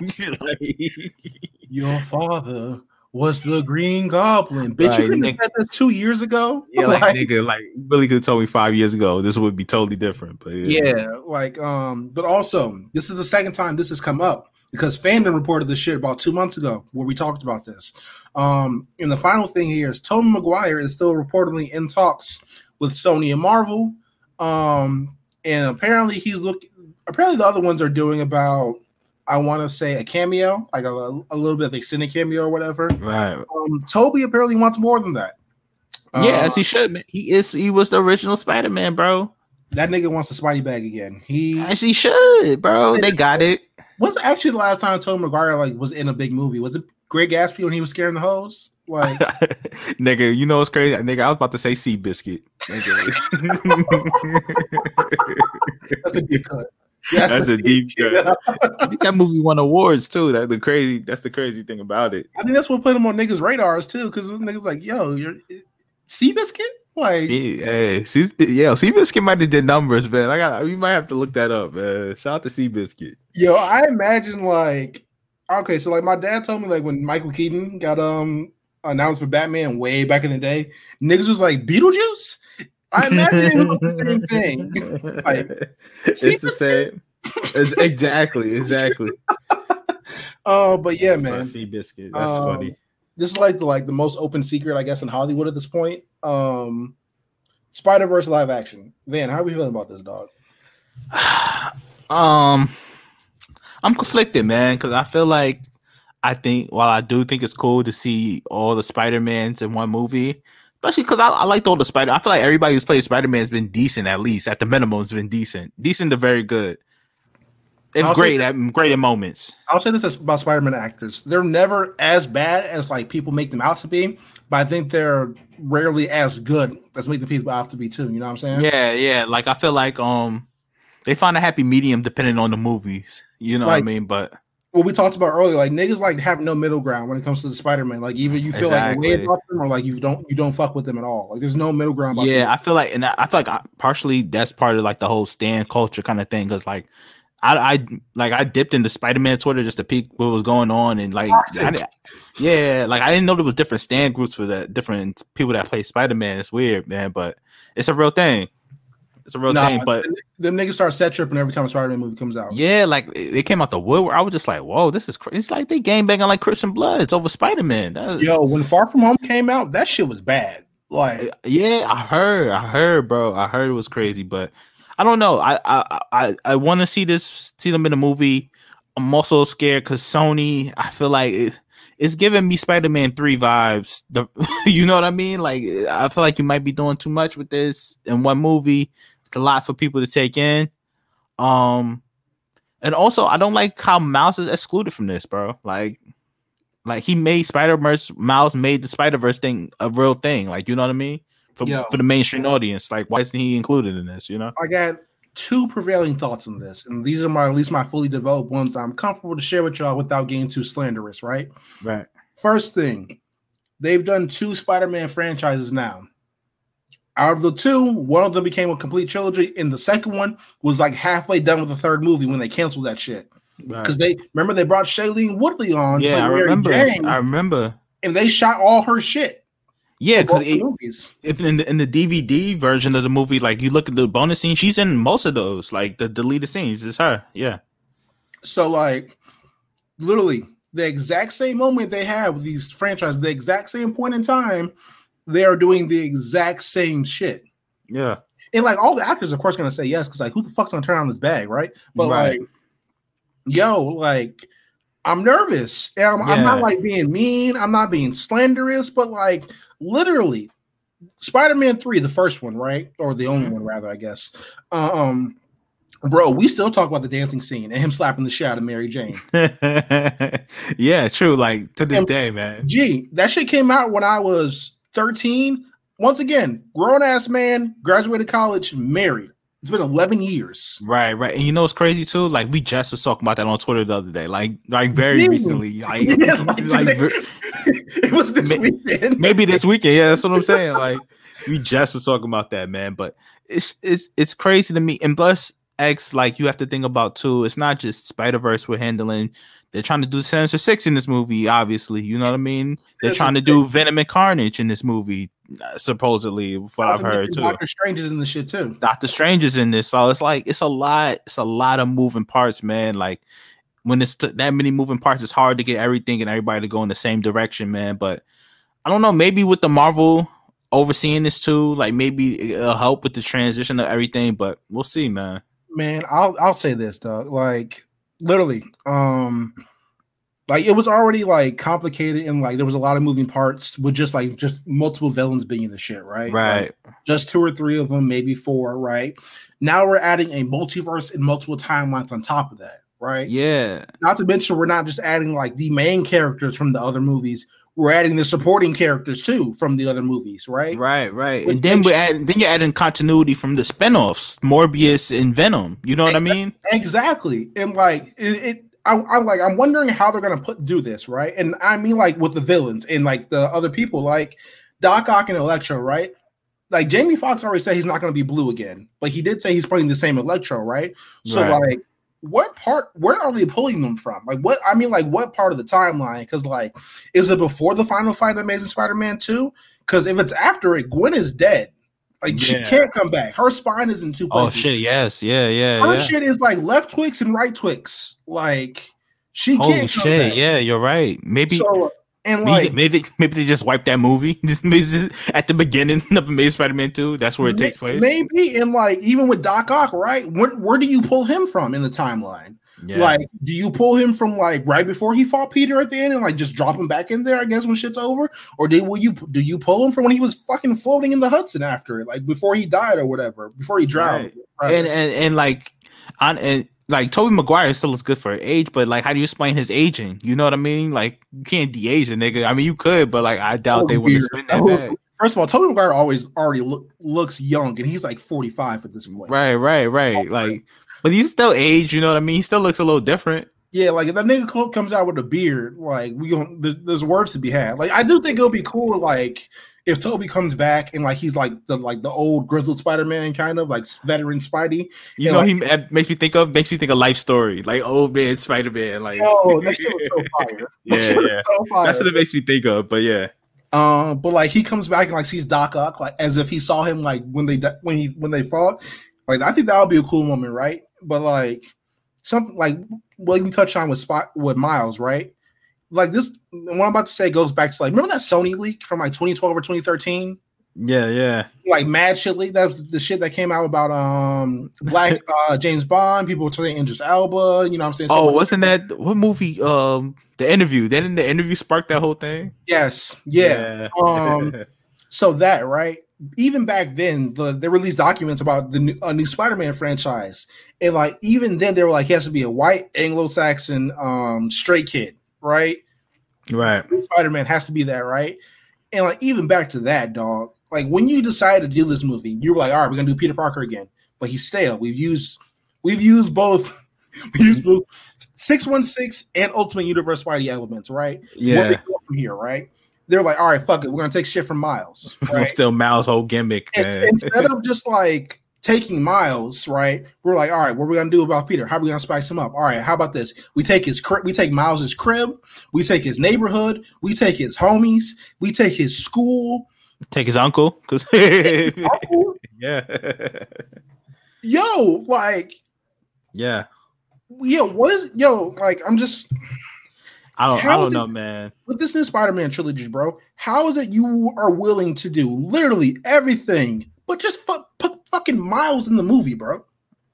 Your father was the Green Goblin. Bitch, you couldn't have said this two years ago? yeah, like, Like, nigga, like really could have told me five years ago this would be totally different. But yeah, Yeah, like um, but also this is the second time this has come up because fandom reported this shit about two months ago where we talked about this. Um, and the final thing here is Tobey Maguire is still reportedly in talks with Sony and Marvel. Um, and apparently he's looking. Apparently the other ones are doing about. I want to say a cameo, like a, a little bit of extended cameo or whatever. right. Um, Tobey apparently wants more than that. yeah, Uh, as he should. Man. He is. He was the original Spider Man, bro. that nigga wants the Spidey bag again. He As he should, bro. They got it. When's actually the last time Tobey Maguire like was in a big movie? Was it Great Gatsby when he was scaring the hose? Like nigga, you know what's crazy? Nigga, I was about to say Seabiscuit. that's a deep cut. Yeah, That's a deep cut. I think that movie won awards too. That the crazy. That's the crazy thing about it. I think that's what put him on niggas' radars too, because niggas like, yo, you're Seabiscuit? Like See, hey, see, yeah, Seabiscuit might have did numbers, man. I got. We might have to look that up, man. Shout out to Seabiscuit. yo, I imagine like okay, so like my dad told me like when Michael Keaton got um announced for Batman way back in the day, niggas was like Beetlejuice. I imagine it was the same thing. Like, it's the same. It's, exactly, exactly. Uh, but yeah, man. Seabiscuit. That's Um, funny. This is like the like the most open secret, I guess, in Hollywood at this point. Um Spider Verse live action. Van, how are we feeling about this dog? Um, I'm conflicted, man, because I feel like I think while I do think it's cool to see all the Spider Mans in one movie, especially because I, I liked all the Spider. I feel like everybody who's played Spider Man has been decent, at least at the minimum, has been decent, decent to very good. It's I'll say great at great in moments. I'll say this about Spider Man actors. They're never as bad as like people make them out to be, but I think they're rarely as good as make the people out to be too. You know what I'm saying? Yeah, yeah. Like I feel like um they find a happy medium depending on the movies. You know what I mean? But What we talked about earlier, like niggas like have no middle ground when it comes to the Spider Man. Like either you feel like way about them or like you don't you don't fuck with them at all. Like there's no middle ground. About yeah, them. I feel like, and I I feel like I, partially that's part of like the whole stand culture kind of thing. Because like, I, I like I dipped into Spider Man Twitter just to peek what was going on, and like, I yeah, like I didn't know there was different stand groups for the different people that play Spider Man. It's weird, man, but it's a real thing. It's a real Nah, thing, but them niggas start set tripping every time a Spider Man movie comes out. yeah, like it it came out the woodwork. I was just like, whoa, this is crazy. It's like they game banging like Crips and Bloods over Spider Man. Yo, when Far From Home came out, that shit was bad. Like Yeah, I heard, I heard, bro. I heard it was crazy, but I don't know. I I I, I want to see this, see them in a movie. I'm also scared because Sony. I feel like it, it's giving me Spider-Man three vibes. The, you know what I mean? Like I feel like you might be doing too much with this in one movie. It's a lot for people to take in. Um, and also I don't like how Mouse is excluded from this, bro. Like, like he made Spider Verse. Mouse made the Spider Verse thing a real thing. Like, you know what I mean? For Yeah. for the mainstream audience, like, why isn't he included in this? You know? I got two prevailing thoughts on this, and these are my at least my fully developed ones that I'm comfortable to share with y'all without getting too slanderous, right? Right. First thing, they've done two Spider-Man franchises now. Out of the two, one of them became a complete trilogy, and the second one was like halfway done with the third movie when they canceled that shit. Right. Because they remember they brought Shailene Woodley on, Yeah, I remember. Jane, I remember. and they shot all her shit. Yeah, because in the, in the DVD version of the movie, like you look at the bonus scene, she's in most of those. Like the deleted scenes, it's her. Yeah. So like literally the exact same moment they have with these franchises, the exact same point in time, they are doing the exact same shit. Yeah. And like all the actors, of course, gonna say yes, because like who the fuck's gonna turn on this bag, right? But Right. like, yo, like I'm nervous. I'm, I'm not like being mean, I'm not being slanderous, but like literally, Spider-Man 3, the first one, right? Or the only Mhm. one, rather, I guess. Um, bro, we still talk about the dancing scene and him slapping the shit out of Mary Jane. yeah, true. Like to this And- day, man. Gee, that shit came out when I was 13. Once again, grown ass man, graduated college, married. It's been 11 years. Right, right. And you know what's crazy too? Like we just was talking about that on Twitter the other day. Like like very recently. Like, Yeah, like like, it was this Ma- weekend. maybe this weekend. Yeah, that's what I'm saying. Like we just was talking about that, man. But it's it's it's crazy to me. And plus X, like you have to think about too. It's not just Spider Verse we're handling. They're trying to do Sinister Six in this movie. Obviously, you know what I mean. They're trying to do Venom and Carnage in this movie. uh, Supposedly, what I've heard too. Doctor Strange is in the shit too. Doctor Strange is in this, so it's like it's a lot. It's a lot of moving parts, man. Like when it's t- that many moving parts, it's hard to get everything and everybody to go in the same direction, man. But I don't know. Maybe with the Marvel overseeing this too, like maybe it'll help with the transition of everything. But we'll see, man. Man, I'll I'll say this, dog. Like literally, um, like it was already like complicated and like there was a lot of moving parts with just like just multiple villains being in the shit, right? Like, Right. just two or three of them, maybe four, right? Now we're adding a multiverse and multiple timelines on top of that, right? Yeah. Not to mention, we're not just adding like the main characters from the other movies, we're adding the supporting characters too from the other movies, right? Right. Right. Which And then we add, then you're adding continuity from the spinoffs, Morbius and Venom. You know what I mean? Exactly. And like it, it I, I'm like, I'm wondering how they're gonna put do this, right? And I mean, like with the villains and like the other people, like Doc Ock and Electro, right? Like Jamie Foxx already said he's not gonna be blue again, but he did say he's playing the same Electro, right? So Right. like, what part? Where are they pulling them from? Like, what? I mean, like, what part of the timeline? Because like, is it before the final fight of Amazing Spider-Man two? Because if it's after it, Gwen is dead. Like she can't come back. Her spine is in two Oh places. Oh shit! Yes. Yeah. Yeah. Her yeah. shit is like left Twix and right Twix. Like she Holy can't come shit! back. Yeah, you're right. Maybe. So and Maybe, like maybe maybe they just wiped that movie just, maybe just at the beginning of Amazing Spider-Man 2. That's where it may- takes place. Maybe and like even with Doc Ock, right? Where where do you pull him from in the timeline? Yeah. Like, do you pull him from like right before he fought Peter at the end and like just drop him back in there? I guess when shit's over, or did will you do you pull him from when he was fucking floating in the Hudson after it, like before he died or whatever, before he drowned? Right. and, and and like on and like Tobey Maguire still looks good for age, but like how do you explain his aging? You know what I mean? Like you can't de-age a nigga. I mean you could, but like I doubt Oh, they would spend that Oh, bag. First of all, Tobey Maguire always already look, looks young, and he's like forty five at this point. Right, right, right. Like but he's still age, you know what I mean? He still looks a little different. Yeah, like if that nigga comes out with a beard, like we going there's, there's words to be had. Like I do think it'll be cool, like if Tobey comes back and like he's like the like the old grizzled Spider Man kind of like veteran Spidey. You know, like- he makes me think of makes me think of life story, like old man Spider Man. Like, Oh, that shit was so fire. That Yeah, was yeah. so fire. that's what it makes me think of. But yeah, Um, but like he comes back and like sees Doc Ock like as if he saw him like when they when he when they fought. Like I think that would be a cool moment, right? But like something like what you touched on with Spot with Miles, right? Like this, what I'm about to say goes back to like remember that Sony leak from like 2012 or 2013 Yeah, yeah. like mad shit. like- That was the shit that came out about um Black uh James Bond. People were turning Idris Elba. You know what I'm saying? Oh, Stuff like- wasn't that what movie? Um, the interview. Then the interview sparked that whole thing. yes, yeah. Um, So that right, even back then, the they released documents about the new, uh, new Spider-Man franchise, and like even then they were like he has to be a white Anglo-Saxon um straight kid, right? right. Spider-Man has to be that, right? And like even back to that, dog. Like when you decided to do this movie, you were like, all right, we're gonna do Peter Parker again, but he's stale. We've used we've used both. We used both six one six and Ultimate Universe Spidey elements, right? What we Yeah. go from here, right? They're like, all right, fuck it, we're gonna take shit from Miles, right? Still Miles' whole gimmick, And- man. instead of just like taking Miles, right? We're like, all right, what are we gonna do about Peter? How are we gonna spice him up? All right, how about this? We take his crib, we take Miles's crib, we take his neighborhood, we take his homies, we take his school. Take his uncle, because yeah, yo, like, yeah. yo, what is yo? Like, I'm just I don't, I don't is it- know, man. with this new Spider-Man trilogy, bro. How is it you are willing to do literally everything, but just fu- put fucking Miles in the movie, bro?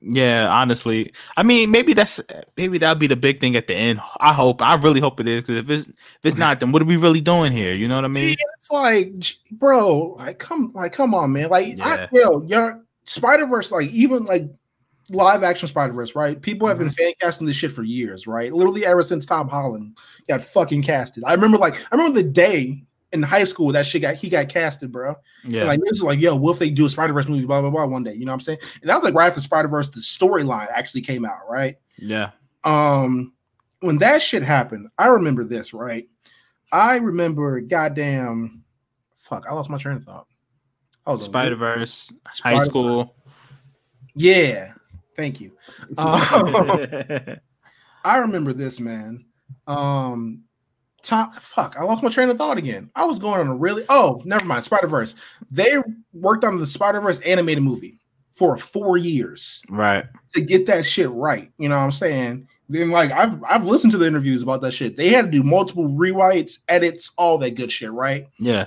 Yeah, honestly, I mean, maybe that's maybe that'll be the big thing at the end. I hope, I really hope it is, because if it's if it's not, then what are we really doing here? You know what I mean? It's like, bro, like come, like come on, man. Like, Yeah. I, yo, your Spider Verse, like even like live action Spider Verse, right? People have been mm-hmm. fan casting this shit for years, right? Literally ever since Tom Holland got fucking casted. I remember, like, I remember the day in high school that shit got he got casted, bro. Yeah, And like niggas was like, yo, what if they do a Spider Verse movie, blah blah blah, one day? You know what I'm saying? And that was like right after Spider Verse, the storyline actually came out, right? yeah, um when that shit happened, I remember this, right? I remember goddamn fuck, I lost my train of thought. I was Spider Verse, high school. Yeah, thank you. Um, I remember this, man. Um Tom, fuck, I lost my train of thought again. I was going on a really oh, never mind. Spider Verse. They worked on the Spider Verse animated movie for four years. right. to get that shit right. You know what I'm saying? Then like I've I've listened to the interviews about that shit. They had to do multiple rewrites, edits, all that good shit, right? Yeah,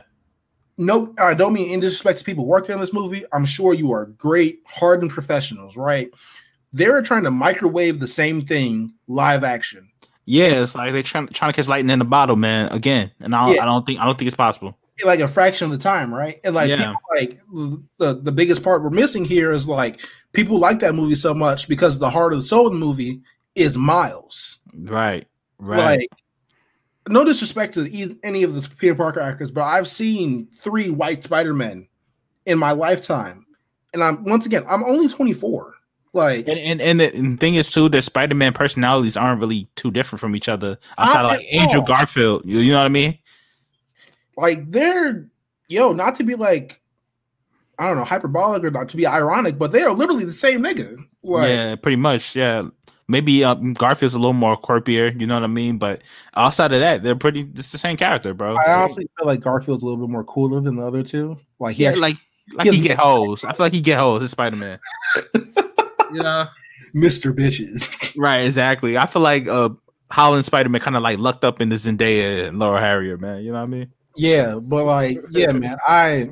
Nope, I don't mean in disrespect to people working on this movie. I'm sure you are great, hardened professionals, right? They're trying to microwave the same thing live action. Yeah. It's like they're trying trying to catch lightning in a bottle, man. Again, and I don't, Yeah. I don't think I don't think it's possible. Like a fraction of the time, right? And like, Yeah. people, like the the biggest part we're missing here is like people like that movie so much because the heart of the soul of the movie is Miles. Right, right. Like, no disrespect to any of the Peter Parker actors, but I've seen three white Spider Men in my lifetime, and I'm once again I'm only 24. Like, And and and the, and the thing is too, their Spider Man personalities aren't really too different from each other. Outside of like Andrew all. Garfield, you, you know what I mean? like they're yo, not to be like I don't know hyperbolic or not to be ironic, but they are literally the same nigga. Like, yeah, pretty much. Yeah, maybe um, Garfield's a little more corpier. You know what I mean? But outside of that, they're pretty. just the same character, bro. I So- honestly feel like Garfield's a little bit more cooler than the other two. Like, he yeah, actually, like like he he get hoes. I feel like he get hoes. It's Spider Man. you know? Mr. Bitches. Right. Exactly. I feel like uh Holland Spider Man kind of like lucked up in the Zendaya and Laura Harrier, man. You know what I mean? Yeah, but like, yeah, man, I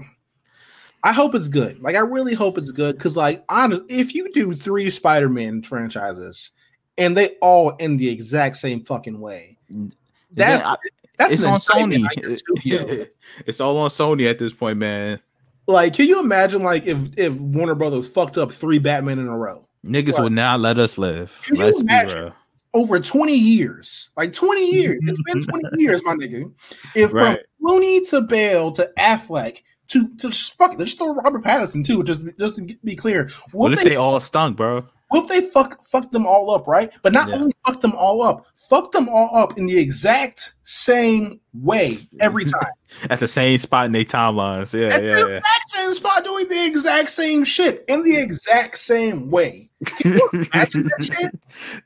I hope it's good. Like, I really hope it's good because, like, honest, if you do three Spider-Man franchises and they all end the exact same fucking way, Then that I- that's it's an on Sony. on it's all on Sony at this point, man. like, can you imagine, like, if if Warner Brothers fucked up three Batman in a row Niggas Right. would not let us live. Can Let's be real. over twenty years? Like, twenty years. It's been twenty years, my nigga. If Right. from Clooney to Bale to Affleck. To, to just fuck it, let's throw Robert Pattinson too. Just just to be clear, What if they all stunk, bro? What if they fuck fuck them all up, right? But not Yeah. only fuck them all up, fuck them all up in the exact same way every time. At the same spot in their timelines. Yeah, At yeah, the yeah. exact same spot, doing the exact same shit in the exact same way. Can you that shit,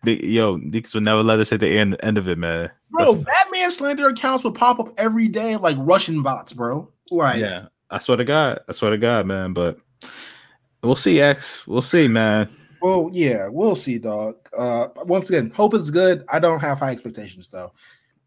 They- yo, niggas would never let us hit the end, end of it, man. bro? Batman slander accounts would pop up every day like Russian bots, bro. Like, yeah, I swear to God, I swear to God, man. But we'll see, X. We'll see, man. Well, yeah, we'll see, dog. Uh, once again, hope it's good. I don't have high expectations though.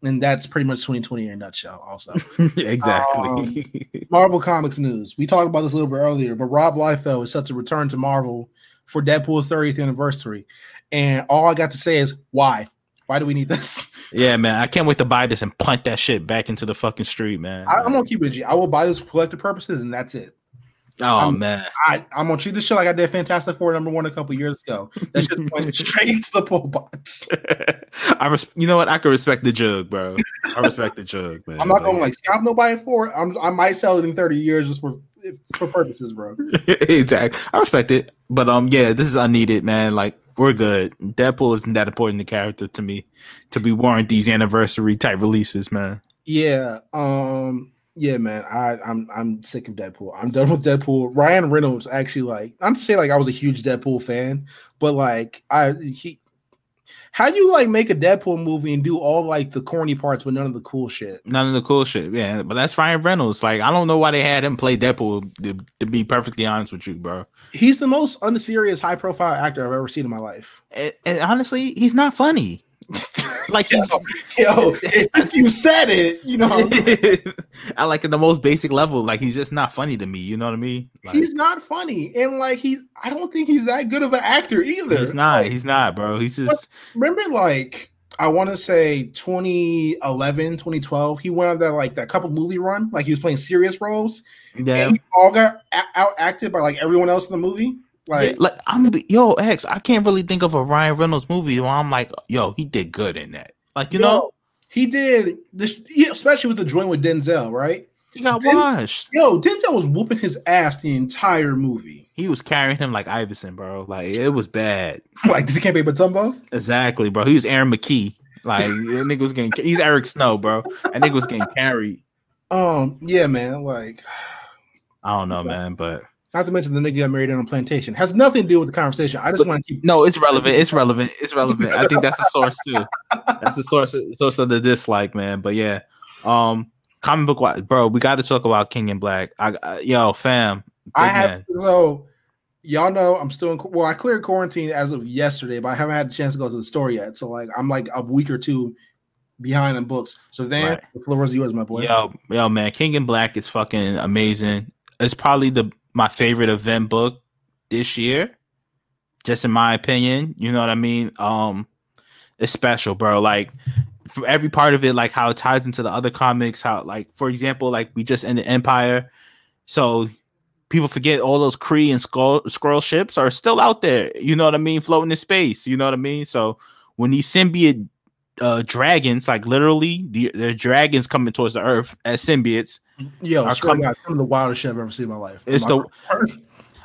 and that's pretty much 2020 in a nutshell. Also, exactly. Marvel Comics news. We talked about this a little bit earlier, but Rob Liefeld is set to return to Marvel for Deadpool's 30th anniversary, and all I got to say is why? Why do we need this? yeah, man. I can't wait to buy this and punt that shit back into the fucking street, man. I, am gonna keep it. G. I will buy this for collective purposes, and that's it. Oh I'm- man. I, I'm gonna treat this shit like I did Fantastic Four number one a couple years ago. That's just went straight to the pull box. I res- you know what? I can respect the jug, bro. I respect the jug, man. I'm not gonna like scalp nobody for it. I'm, I might sell it in 30 years just for for purposes, bro. exactly. I respect it, but um, yeah, this is unneeded, man. Like we're good. Deadpool isn't that important a character to me to be warrant these anniversary type releases, man. Yeah, um, yeah, man. I, I'm I'm sick of Deadpool. I'm done with Deadpool. Ryan Reynolds actually like I'm not to say like I was a huge Deadpool fan, but like I he how do you like make a Deadpool movie and do all like the corny parts but none of the cool shit. None of the cool shit, yeah. But that's Ryan Reynolds. Like I don't know why they had him play Deadpool. To, to be perfectly honest with you, bro. He's the most unserious, high profile actor I've ever seen in my life. And, and honestly, he's not funny. Like he's Yo, since you said it, you know I like at the most basic level. Like he's just not funny to me. You know what I mean? Like, he's not funny, and like he's I don't think he's that good of an actor either. he's not. He's not, bro. He's just remember like I want to say 2011, 2012, he went on that like that couple movie run, like he was playing serious roles, yeah. and he all got a- out acted by like everyone else in the movie. Like, Yeah, like I'm yo X. I can't really think of a Ryan Reynolds movie where I'm like, yo, he did good in that. Like you yo, know, he did this, yeah, especially with the joint with Denzel, right? he got Den- washed. Yo, Denzel was whooping his ass the entire movie. He was carrying him like Iverson, bro. Like it was bad. like, he can't pay Mutombo? Exactly, bro. He was Aaron McKie. Like that nigga was getting. He's Eric Snow, bro. That nigga was getting carried. Um, yeah, man. Like, I don't know, man, but not to mention the nigga got married on a plantation. Has nothing to do with the conversation. I just want to keep. no, it's relevant. It's relevant. It's relevant. I think that's the source too. That's the source source of the dislike, man. But yeah, um, comic book, wise, bro. We got to talk about King in Black. I, I yo, fam. I have man. so y'all know I'm still in. Well, I cleared quarantine as of yesterday, but I haven't had a chance to go to the store yet. So like, I'm like a week or two behind in books. So then Right. the floor is yours, my boy. Yo, yo, man, King in Black is fucking amazing. It's probably the my favorite event book this year, just in my opinion. You know what I mean? Um, it's special, bro. Like for every part of it, like how it ties into the other comics. How, like, for example, like we just ended Empire, so people forget all those Kree and Skull ships are still out there. You know what I mean? Floating in space. You know what I mean? So when these symbiote uh dragons, like literally, the, the dragons coming towards the Earth as symbiotes. Yo, Our swear to com- God, some of the wildest shit I've ever seen in my life. It's My-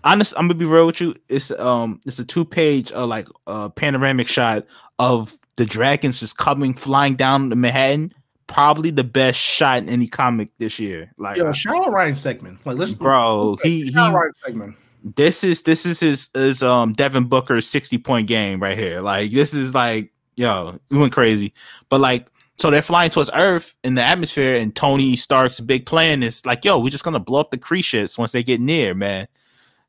Honest, I'm gonna be real with you. It's um, it's a two page uh, like uh panoramic shot of the dragons just coming flying down the Manhattan. Probably the best shot in any comic this year. Like, Yo, Charlotte Ryan Stegman. Like, let's bro, he he. Charlotte Ryan Stegman. This is this is his is um Devin Booker's 60 point game right here. Like, this is like yo, it went crazy. But like, so they're flying towards Earth in the atmosphere, and Tony Stark's big plan is like, yo, we're just gonna blow up the Kree ships once they get near, man.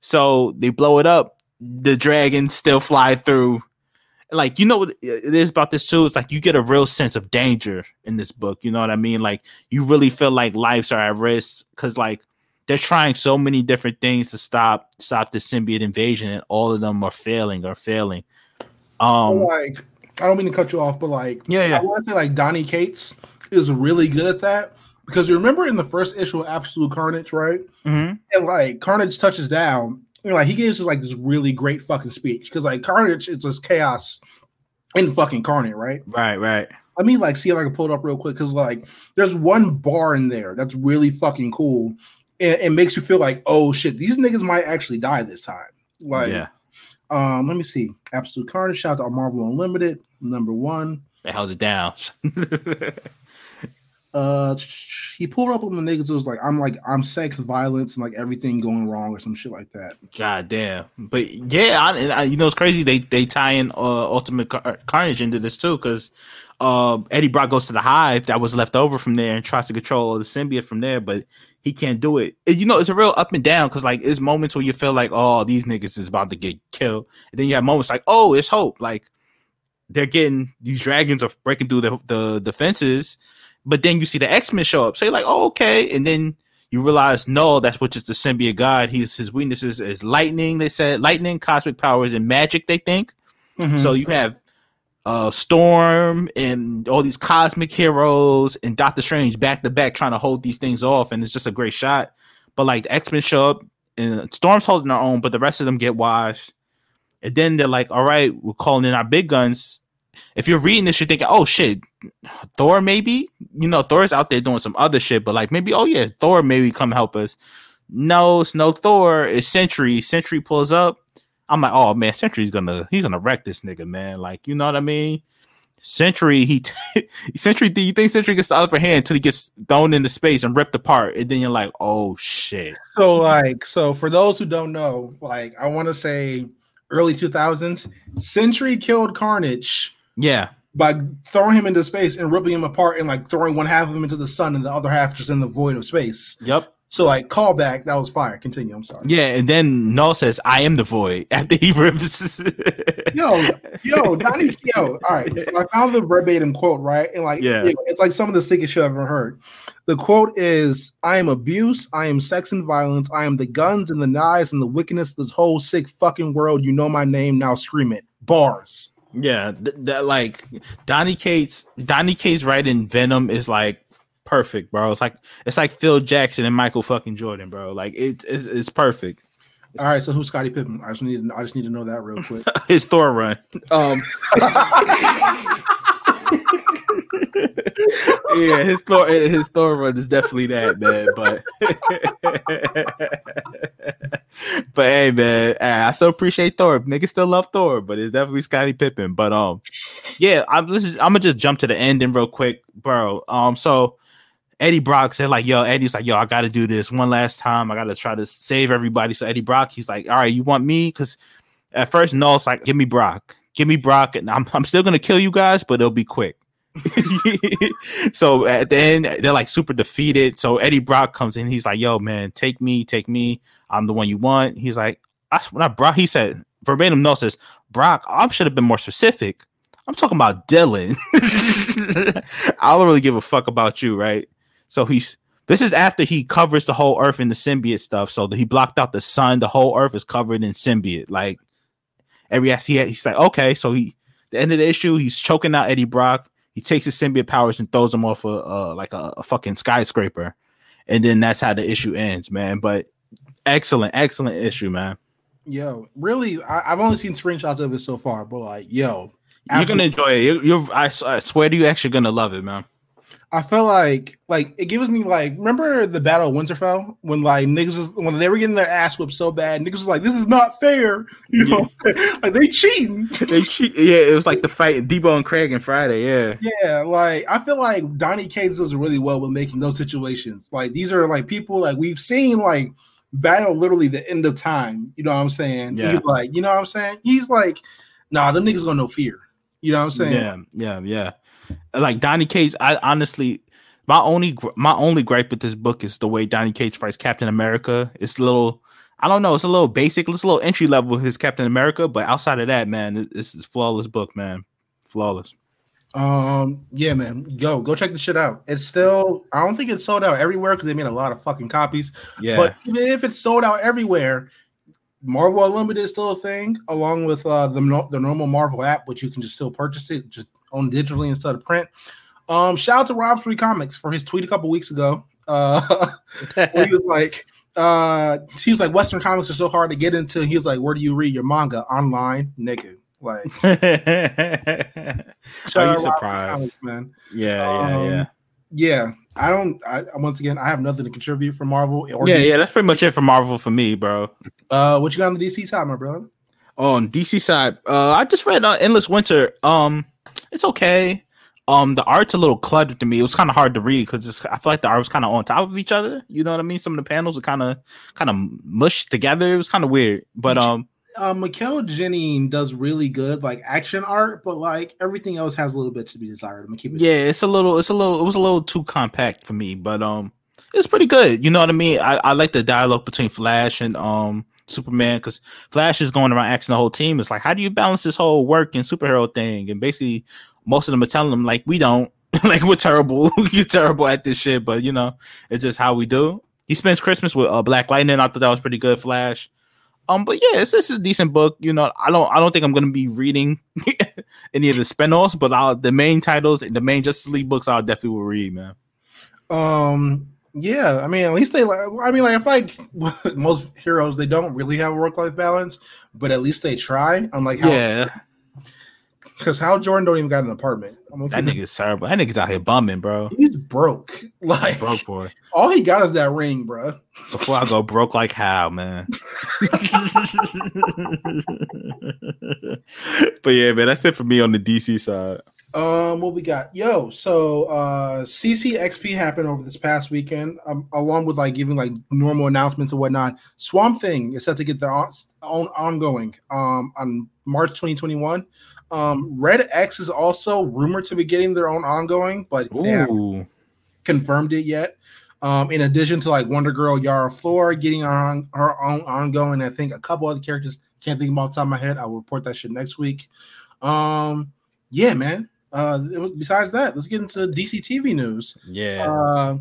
So they blow it up. The dragons still fly through. Like you know what it is about this too. It's like you get a real sense of danger in this book. You know what I mean? Like you really feel like lives are at risk because like they're trying so many different things to stop stop the symbiote invasion, and all of them are failing or failing. Um, like, I don't mean to cut you off, but like, yeah, yeah. I want to say like Donny Cates is really good at that because you remember in the first issue of Absolute Carnage, right? Mhm. And like Carnage touches down, and like he gives us like this really great fucking speech because like Carnage is just chaos in fucking Carnage, right? right, right. Let me like see if I can pull it up real quick because like there's one bar in there that's really fucking cool. And it makes you feel like, oh shit, these niggas might actually die this time. Like, yeah, um, let me see. Absolute Carnage, shout out to Marvel Unlimited, number one. they held it down. Uh, he pulled up on the niggas. It was like, I'm like, I'm sex, violence, and like everything going wrong or some shit like that. God damn. But yeah, I, I, you know it's crazy. They they tie in uh, Ultimate Car- Carnage into this too because uh, Eddie Brock goes to the hive that was left over from there and tries to control all the symbiote from there, but he can't do it. You know, it's a real up and down because like it's moments where you feel like, oh, these niggas is about to get killed, and then you have moments like, oh, it's hope. Like they're getting these dragons are breaking through the the defenses, but then you see the X Men show up. So you're like, oh okay, and then you realize no, that's what is the symbiote god. He's his weaknesses is lightning. They said lightning, cosmic powers, and magic. They think Mhm. so. You have uh Storm and all these cosmic heroes and Doctor Strange back to back trying to hold these things off, and it's just a great shot. But like the X Men show up and Storm's holding her own, but the rest of them get washed. And then they're like, "All right, we're calling in our big guns." If you're reading this, you're thinking, "Oh shit, Thor maybe." You know, Thor's out there doing some other shit, but like maybe, oh yeah, Thor maybe come help us. No, it's no Thor. It's Sentry. Sentry pulls up. I'm like, oh man, Sentry's gonna he's gonna wreck this nigga, man. Like, you know what I mean? Sentry, he Sentry, you think Sentry gets the upper hand until he gets thrown into space and ripped apart, and then you're like, oh shit. So like, so for those who don't know, like, I want to say early 2000s, Sentry killed Carnage Yeah, by throwing him into space and ripping him apart and like throwing one half of him into the sun and the other half just in the void of space. yep. So like, callback, that was fire. Continue. I'm sorry. Yeah, and then Knull says, I am the void after he rips. Yo, yo, Donny, yo. All right, so I found the verbatim quote, right? And like, Yeah. yo, it's like some of the sickest shit I've ever heard. The quote is, "I am abuse, I am sex and violence, I am the guns and the knives and the wickedness of this whole sick fucking world. You know my name now. Scream it." Bars. Yeah, th- that like Donny Cates, Donny Cates writing Venom is like perfect, bro. It's like it's like Phil Jackson and Michael fucking Jordan, bro. Like it, it's it's perfect. All right, so who's Scottie Pippen? I just need to, I just need to know that real quick. His Thor run. Um, yeah, his Thor his Thor run is definitely that, man. But but hey, man, I still appreciate Thor. Niggas still love Thor, but it's definitely Scottie Pippen. But um, yeah, I'm this is, I'm gonna just jump to the ending real quick, bro. Um, so. Eddie Brock said, like, yo, Eddie's like, yo, I gotta do this one last time. I gotta try to save everybody. So Eddie Brock, he's like, all right, you want me? Because at first, Knull's like, give me Brock, give me Brock, and I'm, I'm still gonna kill you guys, but it'll be quick. so at the end, they're like super defeated. So Eddie Brock comes in, he's like, yo, man, take me, take me. I'm the one you want. He's like, I I Brock, he said verbatim, Null says, Brock, I should have been more specific. I'm talking about Dylan. I don't really give a fuck about you, right? So he's this is after he covers the whole earth in the symbiote stuff. So that he blocked out the sun. The whole earth is covered in symbiote. Like every he had, he's like, okay. So he the end of the issue, he's choking out Eddie Brock. He takes his symbiote powers and throws him off a uh, like a, a fucking skyscraper, and then that's how the issue ends, man. But excellent, excellent issue, man. Yo, really, I, I've only seen screenshots of it so far, but like, yo, You're gonna enjoy it. You, you're, I, I swear to you, actually gonna love it, man. I felt like like it gives me like remember the battle of Winterfell? When like niggas was, when they were getting their ass whipped so bad niggas was like this is not fair. You know? Like they cheating. They cheat. Yeah, it was like the fight Debo and Craig and Friday. Yeah, yeah like I feel like Donny Cates does really well with making those situations. Like these are like people like we've seen like battle literally the end of time you know what I'm saying? Yeah. he's like you know what I'm saying? He's like nah them niggas gonna know fear. You know what I'm saying? Yeah, yeah, yeah. Like Donny Cates, I honestly, my only my only gripe with this book is the way Donny Cates fights Captain America. It's a little, I don't know, it's a little basic, it's a little entry level with his Captain America, but outside of that, man, this is a flawless book, man, flawless. Um, yeah, man, go go check the shit out. It's still, I don't think it's sold out everywhere because they made a lot of fucking copies. Yeah, But even if it's sold out everywhere, Marvel Unlimited is still a thing, along with uh the the normal Marvel app, which you can just still purchase it just on digitally instead of print. Um, shout out to Rob Free Comics for his tweet a couple weeks ago. Uh, where he was like, uh, he was like, Western comics are so hard to get into. He was like, where do you read your manga online, nigga? Like, Are you out Rob Free surprised? Man. yeah, yeah, Um, yeah. Yeah, I don't. I once again, I have nothing to contribute for Marvel. Or Yeah, yeah, that's pretty much it for Marvel for me, bro. Uh, what you got on the DC side, my brother? on DC side, uh, I just read uh, Endless Winter. Um, it's okay. Um, the art's a little cluttered to me. It was kind of hard to read because I feel like the art was kind of on top of each other. You know what I mean? Some of the panels were kind of kind of mushed together. It was kind of weird. But um, Uh, Mikel Janín does really good like action art, but like everything else has a little bit to be desired. I'm gonna keep it. yeah, it's a little, it's a little, it was a little too compact for me. But um, it's pretty good. You know what I mean? I, I like the dialogue between Flash and um Superman because Flash is going around asking the whole team. It's like, how do you balance this whole work and superhero thing? And basically, most of them are telling them like, we don't. like we're terrible. You're terrible at this shit, but you know, it's just how we do. He spends Christmas with uh, Black Lightning. I thought that was pretty good. Flash. Um, but yeah, it's this is a decent book. You know, I don't I don't think I'm gonna be reading any of the spinoffs, but I'll, the main titles, and the main Justice League books, I'll definitely will read, man. Um, yeah, I mean, at least they like. I mean, like, I feel like most heroes they don't really have a work life balance, but at least they try. I'm like, how, yeah, because Hal Jordan don't even got an apartment. I'm like, that nigga's terrible. That nigga's out here bumming, bro. he's broke. Like, Broke boy. all he got is that ring, bro. Before I go broke like how, man. but yeah, man, that's it for me on the DC side. Um, what we got? Yo, so uh CCXP happened over this past weekend, um, along with like giving like normal announcements and whatnot. Swamp Thing is set to get their on, own ongoing um on March 2021. Um, Red X is also rumored to be getting their own ongoing, but they haven't confirmed it yet. Um, in addition to like Wonder Girl Yara Flor getting on her own ongoing, I think a couple other characters can't think about off the top of my head. I will report that shit next week. Um, yeah, man. Uh, was- besides that, let's get into DC TV news. yeah. Uh,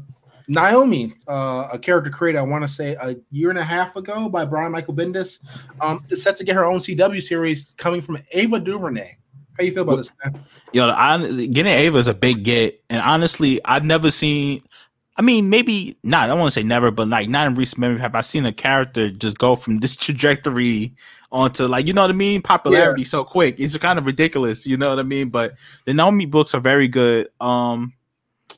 Naomi, uh, a character created, I want to say a year and a half ago by Brian Michael Bendis, um, is set to get her own CW series coming from Ava DuVernay. How you feel about this? Man? Yo, I, getting Ava is a big get, and honestly, I've never seen. I mean, maybe not. I don't want to say never, but like not in recent memory have I seen a character just go from this trajectory onto like you know what I mean, popularity so quick. It's kind of ridiculous, you know what I mean. But the Naomi books are very good. Um,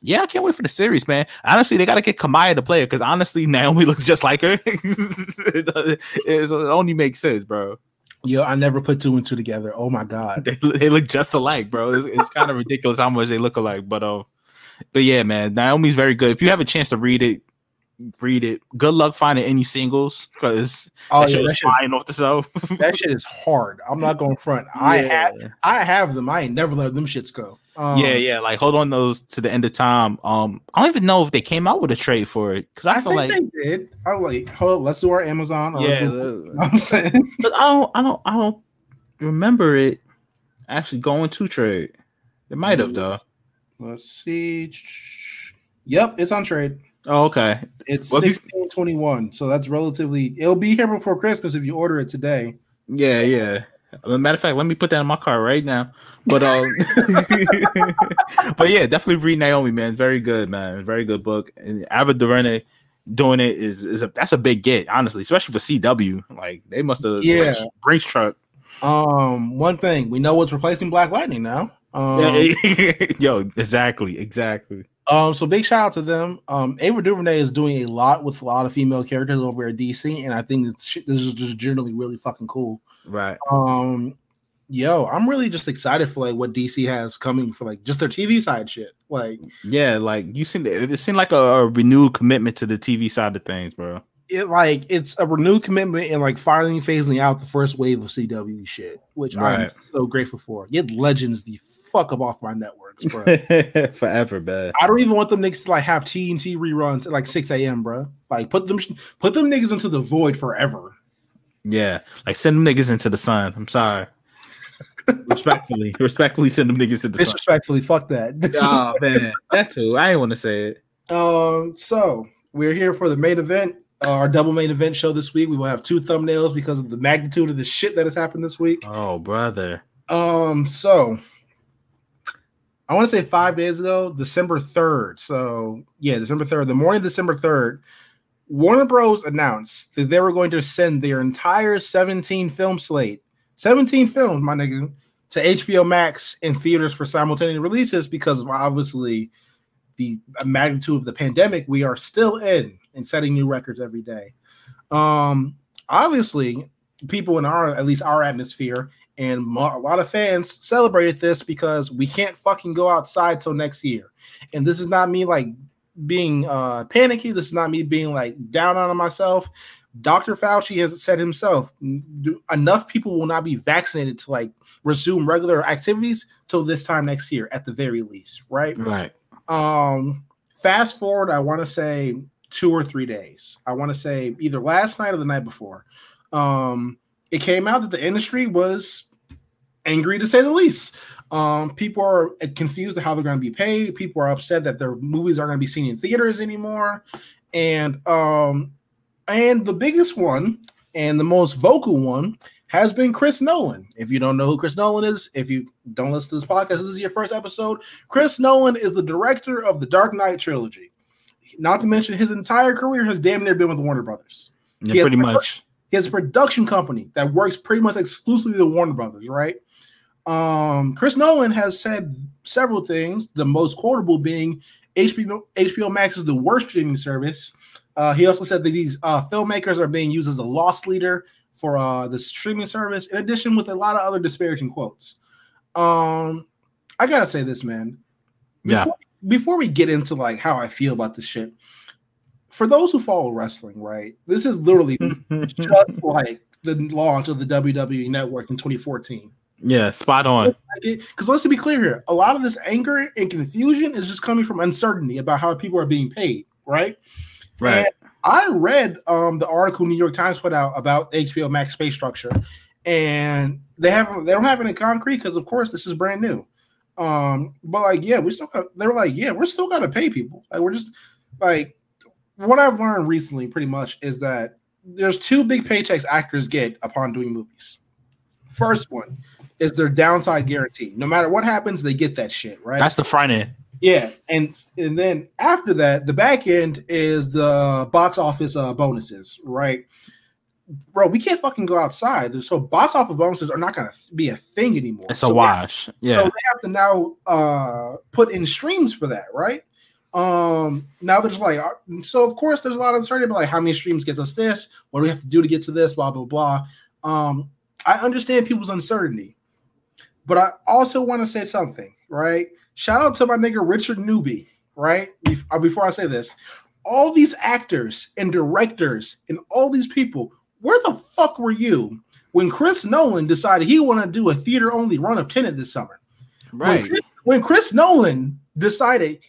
yeah, I can't wait for the series, man. Honestly, they got to get Kamaya to play it because honestly, Naomi looks just like her. it, it only makes sense, bro. Yo, I never put two and two together. Oh my god. they, they look just alike, bro. It's, it's kind of ridiculous how much they look alike, but um, but yeah, man, Naomi's very good. If you have a chance to read it, read it. Good luck finding any singles because Oh that yeah, shit that flying off the shelf. that shit is hard. I'm not going front. I have I have them. I ain't never let them shits go. Um, yeah, yeah. Like hold on those to the end of time. Um, I don't even know if they came out with a trade for it because I, I, feel think like they did. I like hold. Let's do our Amazon. Or yeah, You know I'm saying. but I don't, I don't, I don't remember it actually going to trade. It might have though. Let's see. Yep, it's on trade. Oh, okay. It's Well, sixteen twenty one, so that's relatively. It'll be here before Christmas if you order it today. Yeah, yeah. As a matter of fact, let me put that in my car right now. But um, but yeah, definitely read Naomi, man. Very good, man. Very good book. And Ava DuVernay doing it is is a that's a big get, honestly, especially for CW. Like they must have Yeah. Brinks truck. Um, one thing we know what's replacing Black Lightning now. Um, Yo, exactly, exactly. Um, so big shout out to them. Um, Ava DuVernay is doing a lot with a lot of female characters over at DC, and I think this, this is just generally really fucking cool. Right. Um, yo, I'm really just excited for like what DC has coming for like just their TV side shit. Like Yeah, like you seem to it seemed like a, a renewed commitment to the TV side of things, bro. It like it's a renewed commitment and like finally phasing out the first wave of CW shit, which I'm so grateful for. Get legends the fuck up off my networks, bro. Forever, man. I don't even want them niggas to like have TNT reruns at like 6 a.m., bro. Like put them put them niggas into the void forever. Yeah, like send them niggas into the sun. I'm sorry. respectfully, respectfully send them niggas to the sun. Disrespectfully, fuck that. Oh man, that's who I ain't want to say it. Um, so we're here for the main event, our double main event show this week. We will have two thumbnails because of the magnitude of the shit that has happened this week. Oh brother, Um, so I want to say five days ago, December 3rd. So yeah, December 3rd, the morning of December 3rd, Warner Bros. announced that they were going to send their entire 17 film slate, 17 films, my nigga, to HBO Max in theaters for simultaneous releases because of obviously the magnitude of the pandemic we are still in and setting new records every day. Um, obviously, people in our at least our atmosphere and a lot of fans celebrated this because we can't fucking go outside till next year. And this is not me like being uh panicky. This is not me being like down on myself. Dr. Fauci has said himself, enough people will not be vaccinated to like resume regular activities till this time next year at the very least, right? right? Um, fast forward, I want to say two or three days. I want to say either last night or the night before. Um, it came out that the industry was angry to say the least. Um, people are confused how they're going to be paid. People are upset that their movies aren't going to be seen in theaters anymore. And um, and the biggest one and the most vocal one has been Chris Nolan. If you don't know who Chris Nolan is, if you don't listen to this podcast, this is your first episode. Chris Nolan is the director of the Dark Knight trilogy. Not to mention his entire career has damn near been with Warner Brothers. Yeah, pretty much. He has a production company that works pretty much exclusively with Warner Brothers, right? Um, Chris Nolan has said several things. The most quotable being HBO HBO Max is the worst streaming service. Uh, he also said that these uh, filmmakers are being used as a loss leader for uh, the streaming service. In addition, with a lot of other disparaging quotes. Um, I gotta say this, man. Yeah. Before, we get into like how I feel about this shit, for those who follow wrestling, right? This is literally just like the launch of the WWE Network in 2014. yeah, spot on. Because let's be clear here, a lot of this anger and confusion is just coming from uncertainty about how people are being paid, right? Right. And I read um, the article New York Times put out about HBO Max pay structure, and they haven't they don't have any concrete because of course this is brand new. Um, but like, yeah, we still got, they were like, yeah, we're still gonna pay people. Like, we're just like what I've learned recently, pretty much, is that there's two big paychecks actors get upon doing movies. First one is their downside guarantee. No matter what happens, they get that shit, right? That's the front end. Yeah, and and then after that, the back end is the box office uh, bonuses, right? Bro, we can't fucking go outside, so box office bonuses are not gonna be a thing anymore. It's So a we have- wash. So Yeah. they have to now uh, put in streams for that, right? Um, now there's like, uh, so of course there's a lot of uncertainty about like how many streams gets us this, what do we have to do to get to this, blah blah blah. Um, I understand people's uncertainty, but I also want to say something, right? Shout out to my nigga Richard Newby, right? Uh, Before I say this, all these actors and directors and all these people, where the fuck were you when Chris Nolan decided he wanted to do a theater only run of Tenet this summer? When Chris, when Chris Nolan decided,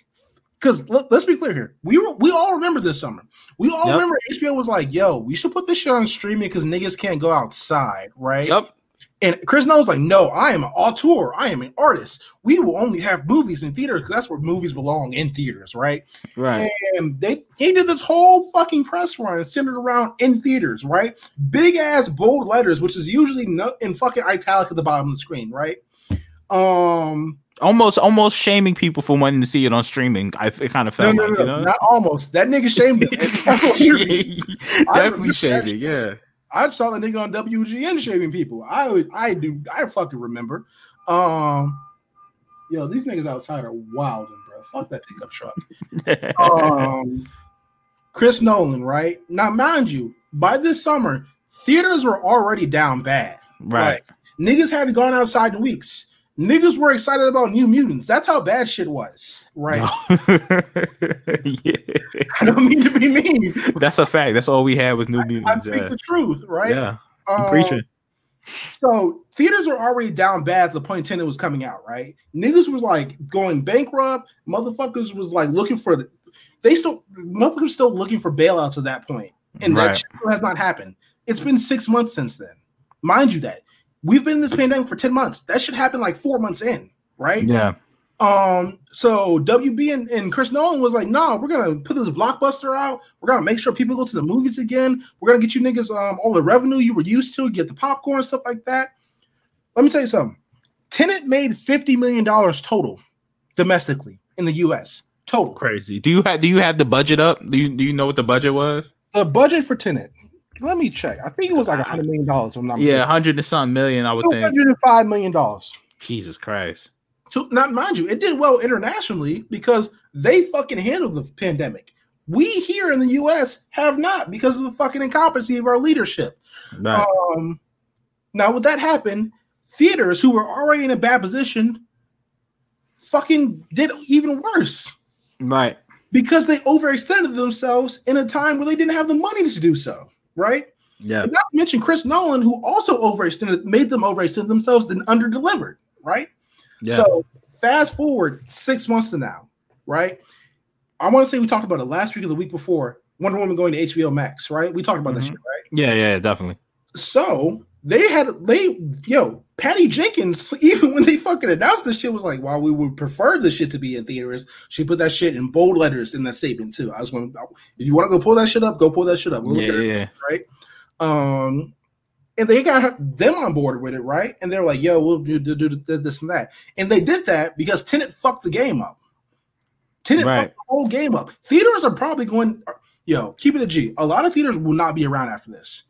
because let, us be clear here, we were, we all remember this summer. We all Yep. remember HBO was like, "Yo, we should put this shit on streaming because niggas can't go outside, right?" Yep. And Chris Nolan's like, "No, I am an auteur. I am an artist. We will only have movies in theaters because that's where movies belong in theaters, right?" Right. And they he did this whole fucking press run centered around in theaters, right? Big ass bold letters, which is usually no, in fucking italic at the bottom of the screen, right? Um, Almost, almost shaming people for wanting to see it on streaming. I it kind of felt no, like no, you know. not almost. That nigga shamed. I Definitely remember shaming. Yeah. I saw the nigga on WGN shaving people. I I do I fucking remember. Um, yo, these niggas outside are wilding, bro. Fuck that pickup truck. um, Chris Nolan, right? Now, mind you, by this summer, theaters were already down bad. right. Niggas hadn't gone outside in weeks. Niggas were excited about New Mutants. That's how bad shit was, right? yeah. I don't mean to be mean. That's a fact. That's all we had was New Mutants. I Mutants. speak Yeah. the truth, right? yeah. You Um, preaching. So theaters were already down bad at the point Tenet was coming out, right? Niggas was like going bankrupt. Motherfuckers was like looking for the. They still motherfuckers still looking for bailouts at that point, and that Right. shit has not happened. It's been six months since then. Mind you, that we've been in this pandemic for ten months. That should happen like four months in, right? Yeah. Um, so WB and, and Chris Nolan was like, no, we're gonna put this blockbuster out. We're gonna make sure people go to the movies again. We're gonna get you niggas um all the revenue you were used to, get the popcorn stuff like that. Let me tell you something. Tenet made fifty million dollars total domestically in the US. Total. Crazy. Do you have do you have the budget up? Do you do you know what the budget was? The budget for Tenet. Let me check. I think it was like a hundred million dollars. I'm not Yeah, hundred and something million, I would think. hundred and five million dollars. Jesus Christ. to not mind you, it did well internationally because they fucking handled the pandemic. We here in the US have not because of the fucking incompetency of our leadership. Right. Um, now, with that happen, theaters who were already in a bad position fucking did even worse right. because they overextended themselves in a time where they didn't have the money to do so, right? Yeah. And not to mention Chris Nolan, who also overextended, made them overextend themselves, then underdelivered, right? Yeah. So fast forward six months to now, right? I want to say we talked about it last week or the week before. Wonder Woman going to HBO Max, right? We talked about that Mhm. shit, right? yeah, yeah, definitely. So they had they yo Patty Jenkins even when they fucking announced this shit was like, while we would prefer this shit to be in theaters, she put that shit in bold letters in that statement too. I was want if you want to go pull that shit up, go pull that shit up. We'll Yeah, look at it, yeah. right? Um, and they got her, them on board with it, right? And they're like, "Yo, we'll do, do, do this and that," and they did that because Tenet fucked the game up. Tenet Right. fucked the whole game up. Theaters are probably going, yo, keep it a G. A lot of theaters will not be around after this.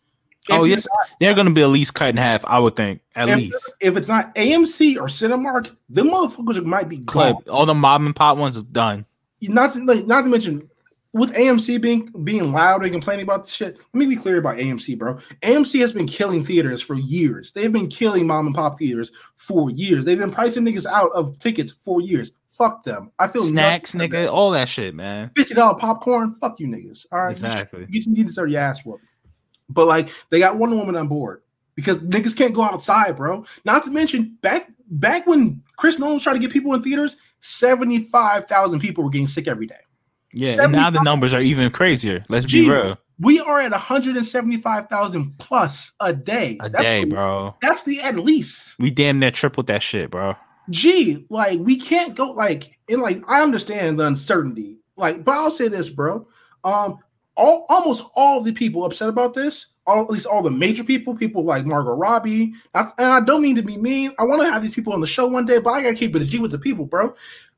Oh, yes. They're gonna be at least cut in half, I would think. At if, least. if it's not AMC or Cinemark, them motherfuckers might be gone. All the mom and pop ones is done. Not to like, not to mention with AMC being being loud and complaining about the shit. Let me be clear about AMC, bro. AMC has been killing theaters for years. They've been killing mom and pop theaters for years. They've been pricing niggas out of tickets for years. Fuck them. I feel Snacks, nigga, all that shit, man. fifty dollar popcorn. Fuck you niggas. All right, Exactly. You, you need to start your ass whooped. But like they got Wonder Woman on board because niggas can't go outside, bro. Not to mention back back when Chris Nolan was trying to get people in theaters, seventy five thousand people were getting sick every day. Yeah, and now the numbers are even crazier. Let's be Gee, real. We are at one hundred and seventy five thousand plus a day. A That's day, the- bro. That's the at least. We damn near tripled that shit, bro. Gee, like we can't go like and like I understand the uncertainty. Like, but I'll say this, bro. Um, all almost all the people upset about this, all at least all the major people, people like Margot Robbie. I, and I don't mean to be mean. I want to have these people on the show one day, but I gotta keep it a G with the people, bro.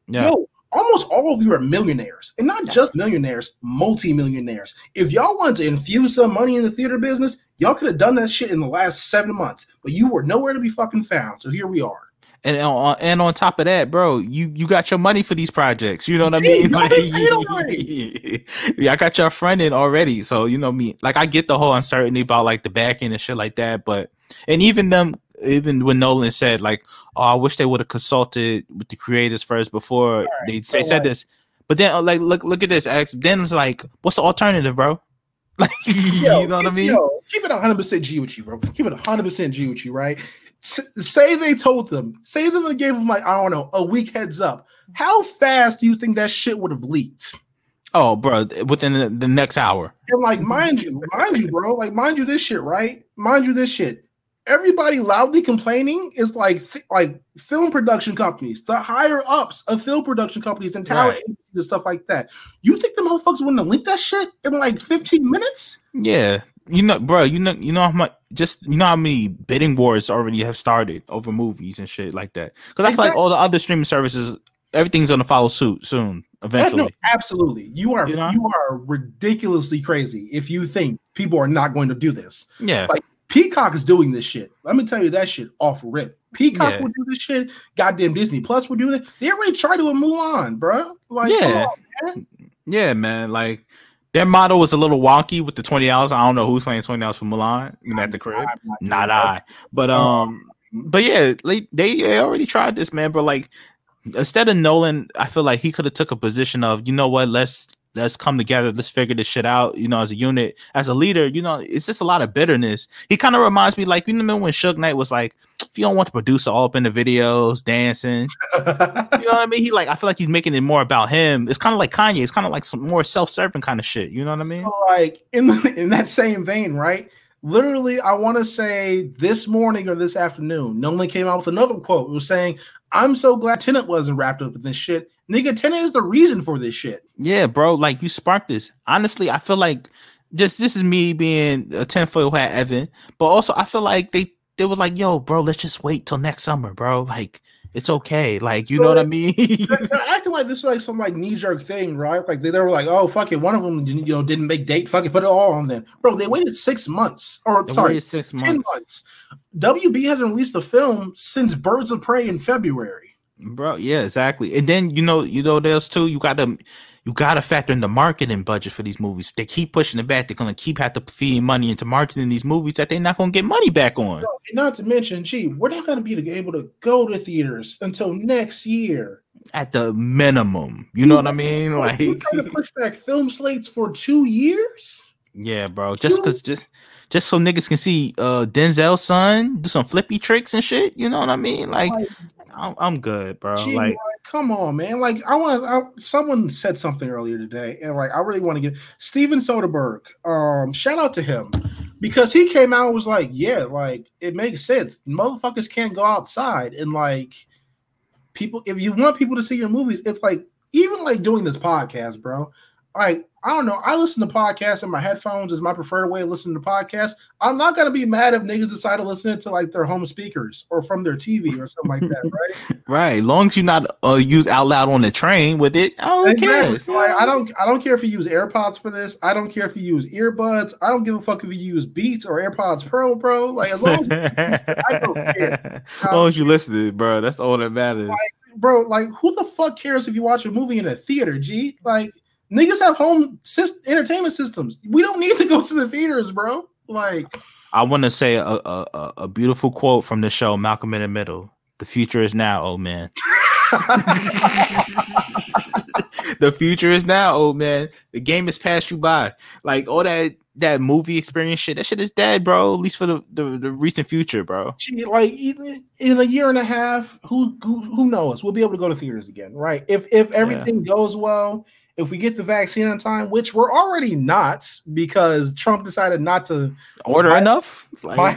Yeah. Yo, almost all of you are millionaires, and not just millionaires, multi-millionaires. If y'all wanted to infuse some money in the theater business, y'all could have done that shit in the last seven months, but you were nowhere to be fucking found. So here we are. And on and on top of that, bro, you you got your money for these projects. You know what I mean? paid yeah, I got your friend in already. So you know me. Like I get the whole uncertainty about like the back end and shit like that. But and even them, even when Nolan said like, "Oh, I wish they would have consulted with the creators first before they so they said like- this." But then uh, like look look at this. X. Then it's like, what's the alternative, bro? Like Yo, you know what I mean? Yo, keep it 100% G with you, bro. Keep it 100% G with you, right? Say they told them, say them and gave them like I don't know a week heads up. How fast do you think that shit would have leaked? Oh, bro, within the, the next hour. And like, mind you, mind you, bro, like, mind you, this shit, right? Mind you, this shit. Everybody loudly complaining is like, fi- like film production companies, the higher ups of film production companies and talent Right. agencies and stuff like that. You think the motherfuckers wouldn't have leaked that shit in like 15 minutes? Yeah, you know, bro, you know, you know how much, just you know how many bidding wars already have started over movies and shit like that. Because I feel like all the other streaming services, everything's gonna follow suit soon, Uh, eventually. No, absolutely. You are You know? you are ridiculously crazy if you think people are not going to do this. Yeah, Like, Peacock is doing this shit. Let me tell you that shit off rip. Peacock Yeah. will do this shit. Goddamn Disney Plus will do it. They already tried to with Mulan, bro. Like, Yeah. on, man. yeah, man. Like their model was a little wonky with the twenty dollars. I don't know who's playing twenty dollars for Mulan at the crib. Not. I. But Oh. um, but yeah, like they, they already tried this, man. But like instead of Nolan, I feel like he could have took a position of, you know what, let's let's come together, let's figure this shit out, you know, as a unit, as a leader, you know, it's just a lot of bitterness. He kind of reminds me like you know when Suge Knight was like, if you don't want the producer all up in the videos, dancing, you know what I mean? He like I feel like he's making it more about him. It's kind of like Kanye, it's kind of like some more self-serving kind of shit. You know what I mean? So, like in the, in that same vein, right? Literally, I want to say this morning or this afternoon, Nolan came out with another quote. It was saying, "I'm so glad Tenet wasn't wrapped up in this shit, nigga. Tenet is the reason for this shit." Yeah, bro. Like you sparked this. Honestly, I feel like just this is me being a tinfoil hat Evan, but also I feel like they they were like, yo, bro, let's just wait till next summer, bro. Like it's okay. Like you know what I mean? They're, they're acting like this is like some like knee jerk thing, right? Like they, they were like, "Oh fuck it," one of them you know didn't make date. Fuck it, put it all on then, bro. They waited six months, or They sorry, six ten months, months. WB hasn't released a film since Birds of Prey in February. bro. Yeah, exactly. And then you know, you know, there's too. You got to you got to factor in the marketing budget for these movies. They keep pushing it back. They're gonna keep have to feed money into marketing these movies that they're not gonna get money back on. And not to mention, gee, we're not going to be able to go to theaters until next year. At the minimum, you know what I mean? Like, we're Like, trying to push back film slates for two years. Yeah, bro. Just cause just just so niggas can see uh Denzel's son do some flippy tricks and shit. You know what I mean? Like Like, I'm, I'm good, bro. gee, Like come on, man. Like, I want to. Someone said something earlier today, and like, I really want to get Steven Soderbergh. Um, shout out to him. because he came out and was like, yeah, like it makes sense. Motherfuckers can't go outside and like people. If you want people to see your movies, it's like even like doing this podcast, bro. Like I don't know. I listen to podcasts in my headphones is my preferred way of listening to podcasts. I'm not gonna be mad if niggas decide to listen to like their home speakers or from their TV or something like that, right? Right. Long as you not uh, use out loud on the train with it, who cares? Exactly. Like, I don't I don't care if you use AirPods for this. I don't care if you use earbuds. I don't give a fuck if you use Beats or AirPods Pro, bro. Like as long as I don't care. as long as you listen, bro, that's all that matters. Like, bro, like who the fuck cares if you watch a movie in a theater, G? Like niggas have home syst- entertainment systems. We don't need to go to the theaters, bro. Like I want to say a, a a- a beautiful quote from the show Malcolm in the Middle. The future is now, old man. the future is now, old man. The game has passed you by. Like all that that movie experience shit, that shit is dead, bro. At least for the the, the recent future, bro. Gee, like in a year and a half, who, who who knows? We'll be able to go to theaters again, right? If if everything goes well, if we get the vaccine on time, which we're already not because Trump decided not to Order Buy- enough? Like, buy.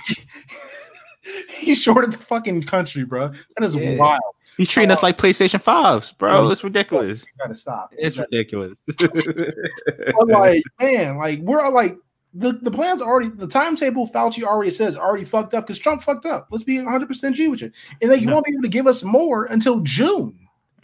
he shorted the fucking country, bro. That is Yeah. wild. he's treating us like PlayStation fives, bro. It's ridiculous. You gotta stop. It's ridiculous. But like, man, like we're all like the, the plan's already the timetable Fauci already says already fucked up because Trump fucked up. Let's be 100 percent G with you. And like you No. won't be able to give us more until June.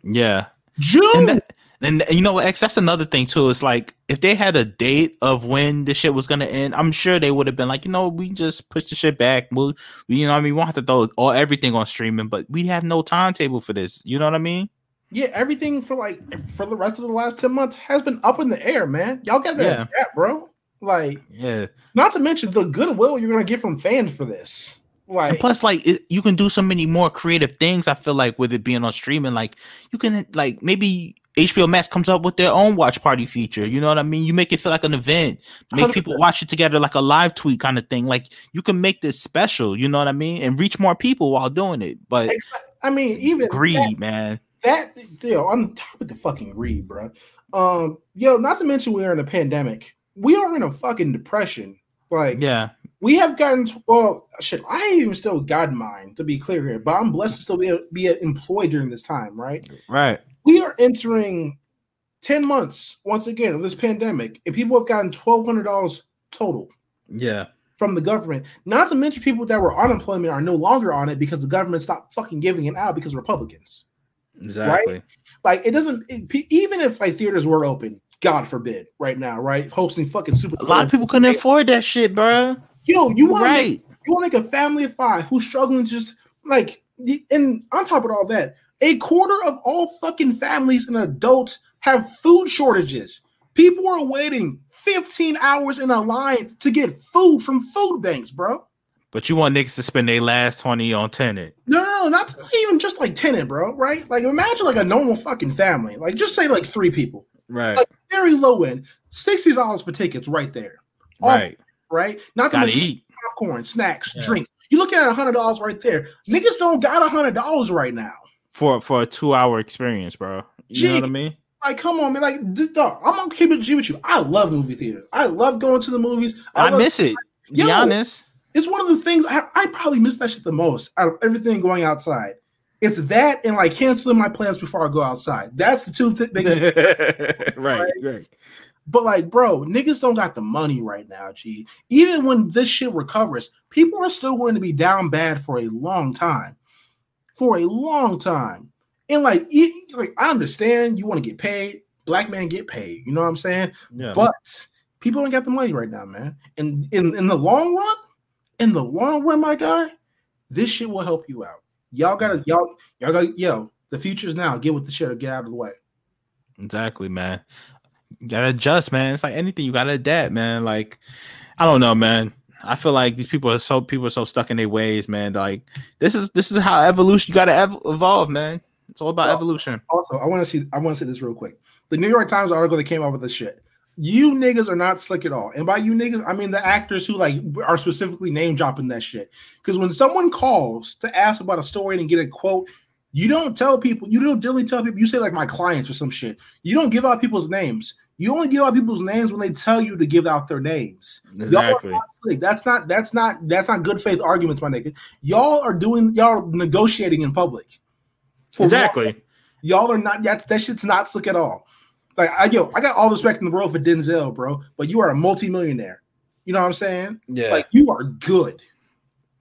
yeah. June. and that, and you know what X that's another thing too it's like if they had a date of when the shit was gonna end i'm sure they would have been like you know we just push the shit back we'll you know what i mean we won't have to throw all everything on streaming but we have no timetable for this you know what i mean yeah, everything for like for the rest of the last 10 months has been up in the air, man. Y'all gotta Yeah. adapt, bro. Like, yeah not to mention the goodwill you're gonna get from fans for this. And plus like it, you can do so many more creative things i feel like with it being on streaming like you can like maybe HBO Max comes up with their own watch party feature. You know what I mean? You make it feel like an event. Make people 100%. watch it together like a live tweet kind of thing. Like you can make this special, you know what I mean? And reach more people while doing it. But I mean, even greed, that- man. that yo, on the topic of fucking greed, bro. Um, yo, not to mention we are in a pandemic. We are in a fucking depression. Like, Yeah. We have gotten to, well, shit. I ain't even still got mine to be clear here, but I'm blessed to still be be employed during this time. Right? Right. We are entering ten months once again of this pandemic, and people have gotten twelve hundred dollars total Yeah. from the government. Not to mention people that were on unemployment are no longer on it because the government stopped fucking giving it out because Republicans. Exactly. like it doesn't it, even if like theaters were open god forbid right now right hosting fucking super A lot of people couldn't afford that shit, bro. Yo you want right. make, you want to make a family of five who's struggling to just like and on top of all that a quarter of all fucking families and adults have food shortages people are waiting 15 hours in a line to get food from food banks bro But you want niggas to spend their last 20 on Tenet. no, no, no, not, not even just like Tenet, bro. Right? Like, imagine like a normal fucking family. Like, just say like three people. Right. Like, very low end, sixty dollars for tickets right there. Right. Right? Not to mention eat. popcorn, snacks, Yeah. drinks. You looking at a hundred dollars right there. Niggas don't got a hundred dollars right now. For for a two hour experience, bro. You know what I mean? Like, come on, man. Like, d- dog, I'm gonna keep it G with you. I love movie theaters. I love going to the movies. I, love- miss it. Be Yo. honest. It's one of the things I, I probably miss that shit the most out of everything going outside. It's that and like canceling my plans before I go outside. That's the two th- things. right, right. But like, bro, niggas don't got the money right now, G. Even when this shit recovers, people are still going to be down bad for a long time. For a long time. And like, like I understand you want to get paid. Black man get paid. You know what I'm saying? Yeah. But people ain't got the money right now, man. And in, in the long run, in the long run, my guy, this shit will help you out. Y'all gotta, y'all, y'all got yo, the future's now. Get with the shit or get out of the way. Exactly, man. You gotta adjust, man. It's like anything, you gotta adapt, man. Like, I don't know, man. I feel like these people are so people are so stuck in their ways, man. Like, this is this is how evolution. You gotta ev- evolve, man. It's all about Well, evolution. Also, I want to see. I want to say this real quick. The New York Times article that came out with this shit. You niggas are not slick at all, and by you niggas, I mean the actors who like are specifically name dropping that shit. Because when someone calls to ask about a story and get a quote, You don't tell people. You don't generally tell people. You say like my clients or some shit. You don't give out people's names. You only give out people's names when they tell you to give out their names. Y'all Exactly. not. That's not. That's not. That's not good faith arguments, my nigga. Y'all are doing. Y'all are negotiating in public. For Exactly. Y'all are not. That that shit's not slick at all. Like I yo, I got all respect in the world for Denzel, bro. But you are a multimillionaire. You know what I'm saying? Yeah. Like you are good.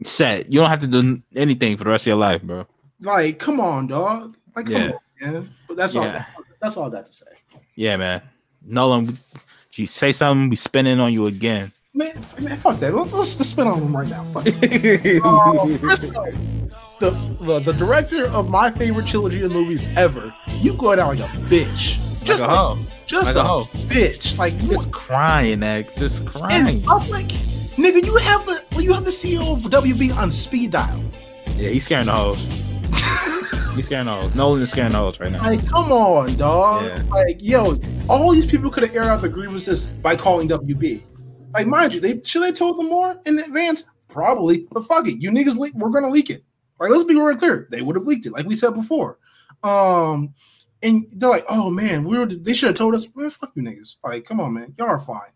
Set. You don't have to do anything for the rest of your life, bro. Like, come on, dog. Like, come Yeah. on, man. But that's all. That's all I got to say. Yeah, man. Nolan, if you say something, we spinning on you again. Man, man fuck that. Let's, let's just spin on him right now. Fuck it. First of all, the, the the director of my favorite trilogy of movies ever. You going out like a bitch. Just like like, a hoe. just like a, a hoe. bitch. Like what? Just crying, X. Just crying. And I'm like, nigga, you have the well, you have the CEO of WB on speed dial. Yeah, he's scaring the hoes. He's scaring all. Nolan is scaring hoes right now. Like, come on, dog. Yeah. Like, yo, all these people could have aired out the grievances by calling WB. Like, mind you, they should they told them more in advance? Probably, but fuck it, you niggas leak. We're gonna leak it. Like, let's be real clear. They would have leaked it, like we said before. Um, and they're like, oh man, we were. They should have told us. Man, fuck you niggas. Like, come on, man, y'all are fine.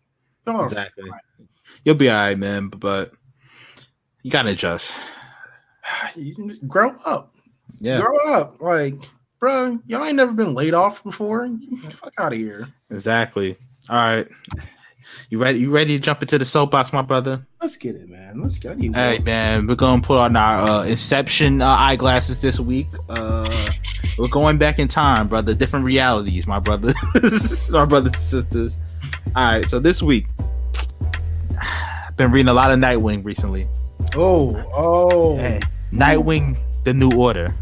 Y'all are Exactly. fine. You'll be all right, man. But you gotta adjust. You just grow up. Yeah, Grow up. Like, bro, y'all ain't never been laid off before. Fuck out of here. exactly. All right. You ready? You ready to jump into the soapbox, my brother? Let's get it, man. Let's get it. Hey, man, we're gonna put on our uh, Inception uh, eyeglasses this week. Uh, we're going back in time, brother. Different realities, my brother, our brothers and sisters. All right, so this week, I've been reading a lot of Nightwing recently. Oh, oh, Hey, Nightwing, the New Order.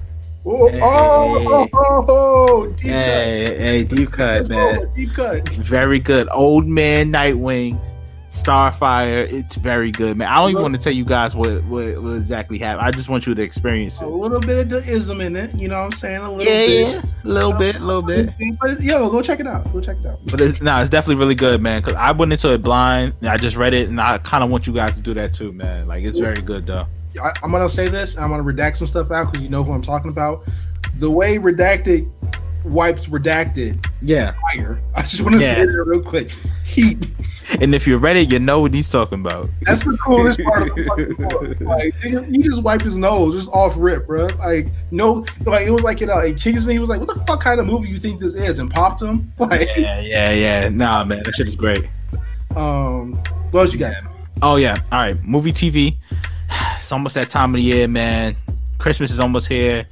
Oh, Hey. oh, oh, oh, deep Hey, hey, deep cut, cut, man. Oh, deep cut. Very good. Old man Nightwing, Starfire. It's very good, man. I don't even want to tell you guys what, what, what exactly happened. I just want you to experience it. A little bit of the ism in it, you know what I'm saying? A little Yeah, bit. yeah. A little bit, a little bit. But yo, go check it out. Go check it out. But it's no, it's definitely really good, man. Cause I went into it blind. I just read it, and I kind of want you guys to do that too, man. Like it's very good, though. I, I'm gonna say this. and I'm gonna redact some stuff out because you know who I'm talking about. The way redacted wipes redacted Yeah. fire. I just want to Yeah. say that real quick. Heat. And if you're ready, you know what he's talking about. That's the coolest part of the fucking book. Like he, just wiped his nose just off rip, bro. Like no, like it was like you know, kicks me. He was like, "What the fuck kind of movie you think this is?" and popped him. Like, Yeah, yeah, yeah. Nah, man, that shit is great. um, what else you got? Oh yeah. All right. Movie TV. It's almost that time of the year, man. Christmas is almost here.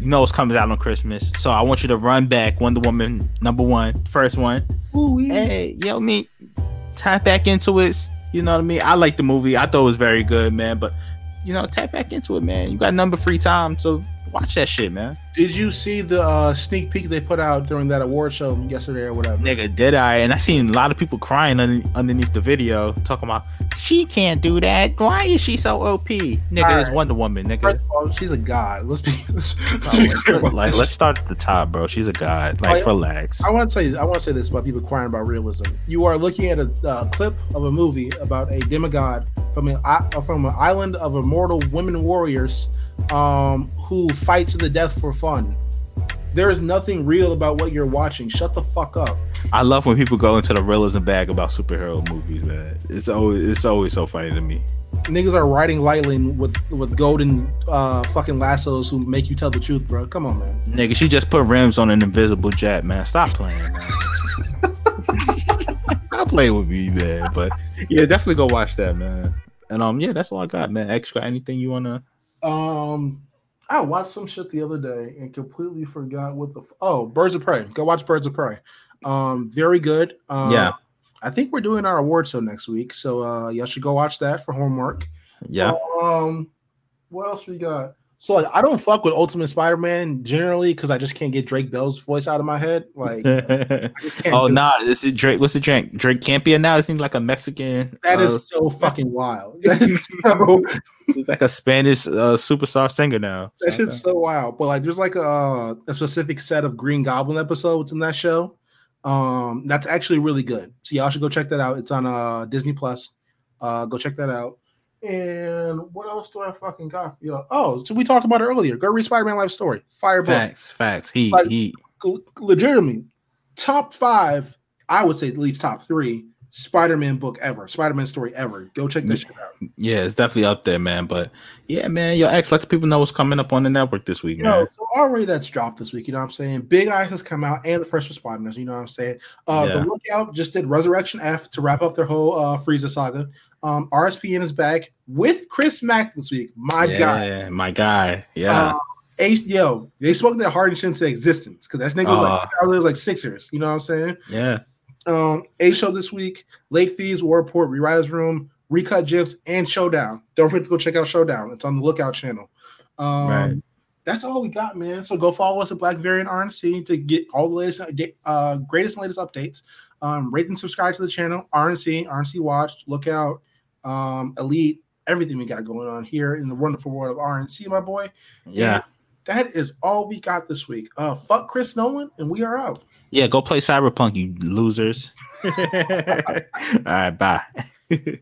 You know what's coming out on Christmas. So I want you to run back Wonder Woman number one, first one. ooh Hey, yo, me tap back into it. You know what I mean? I like the movie. I thought it was very good, man. But you know, tap back into it, man. You got number free time, so watch that shit, man. Did you see the uh, sneak peek they put out during that award show yesterday or whatever? Nigga, did I? And I seen a lot of people crying under, underneath the video, talking about she can't do that. Why is she so OP? Nigga, it's Wonder Woman, nigga. First of all, she's a god. Let's be. Let's, let's No, be let's- clear about like, let's start at the top, bro. She's a god. Like, Oh, relax. I want to tell you. I want to say this about people crying about realism. You are looking at a uh, clip of a movie about a demigod from an uh, from an island of immortal women warriors, um, who fight to the death for fun. There is nothing real about what you're watching. Shut the fuck up. I love when people go into the realism bag about superhero movies, man. It's always it's always so funny to me. Niggas are riding lightly with with golden uh, fucking lassos who make you tell the truth, bro. Come on, man. Nigga, she just put rims on an invisible jet, man. Stop playing, man. Stop playing with me, man. But yeah, definitely go watch that, man. And um, yeah, that's all I got, man. Extra anything you wanna? Um, I watched some shit the other day and completely forgot what the f- oh Birds of Prey. Go watch Birds of Prey. Um, very good. Um, Yeah. I think we're doing our award show next week, so uh, y'all should go watch that for homework. Yeah. Um, what else we got? So like, I don't fuck with Ultimate Spider-Man generally because I just can't get Drake Bell's voice out of my head. Like, I just can't oh do it. nah, this is Drake. What's the drink? Drake can't be now. It seems like a Mexican. that uh, is so fucking wild. That is so He's like a Spanish uh, superstar singer now. That shit's so wild. But like, there's like a, a specific set of Green Goblin episodes in that show. Um, that's actually really good. So y'all should go check that out. It's on uh Disney Plus. Uh, go check that out. And what else do I fucking got for you? Oh, so we talked about it earlier. Go read Spider Man Life Story. Fire. Facts, facts. He Like- he legitimately, top five, I would say at least top three Spider Man book ever, Spider Man story ever. Go check this shit out. yeah, it's definitely up there, man. But yeah, man, yo, X, let the people know what's coming up on the network this week, Yo, man. so already that's dropped this week, you know what I'm saying? Big Eyes has come out and the first responders, you know what I'm saying? Uh Yeah. the lookout just did Resurrection F to wrap up their whole uh Frieza saga. Um RSPN is back with Chris Mack this week. My yeah, guy. my guy. Yeah. Uh, H, yo, they spoke that hard and into existence because that nigga was like, Uh. Was like Sixers, you know what I'm saying? yeah. Um, A show this week, Lake Thieves, War Report, Rewriters Room, Recut Gyps, and Showdown. Don't forget to go check out Showdown. It's on the Lookout channel. Um, Right. That's all we got, man. So go follow us at Black Variant RNC to get all the latest, uh, greatest and latest updates. Um, rate and subscribe to the channel, RNC, RNC Watch, Lookout, um, Elite, everything we got going on here in the wonderful world of RNC, my boy. Yeah. That is all we got this week. Uh, fuck Chris Nolan, and we are out. Yeah, go play Cyberpunk, you losers. All right, bye.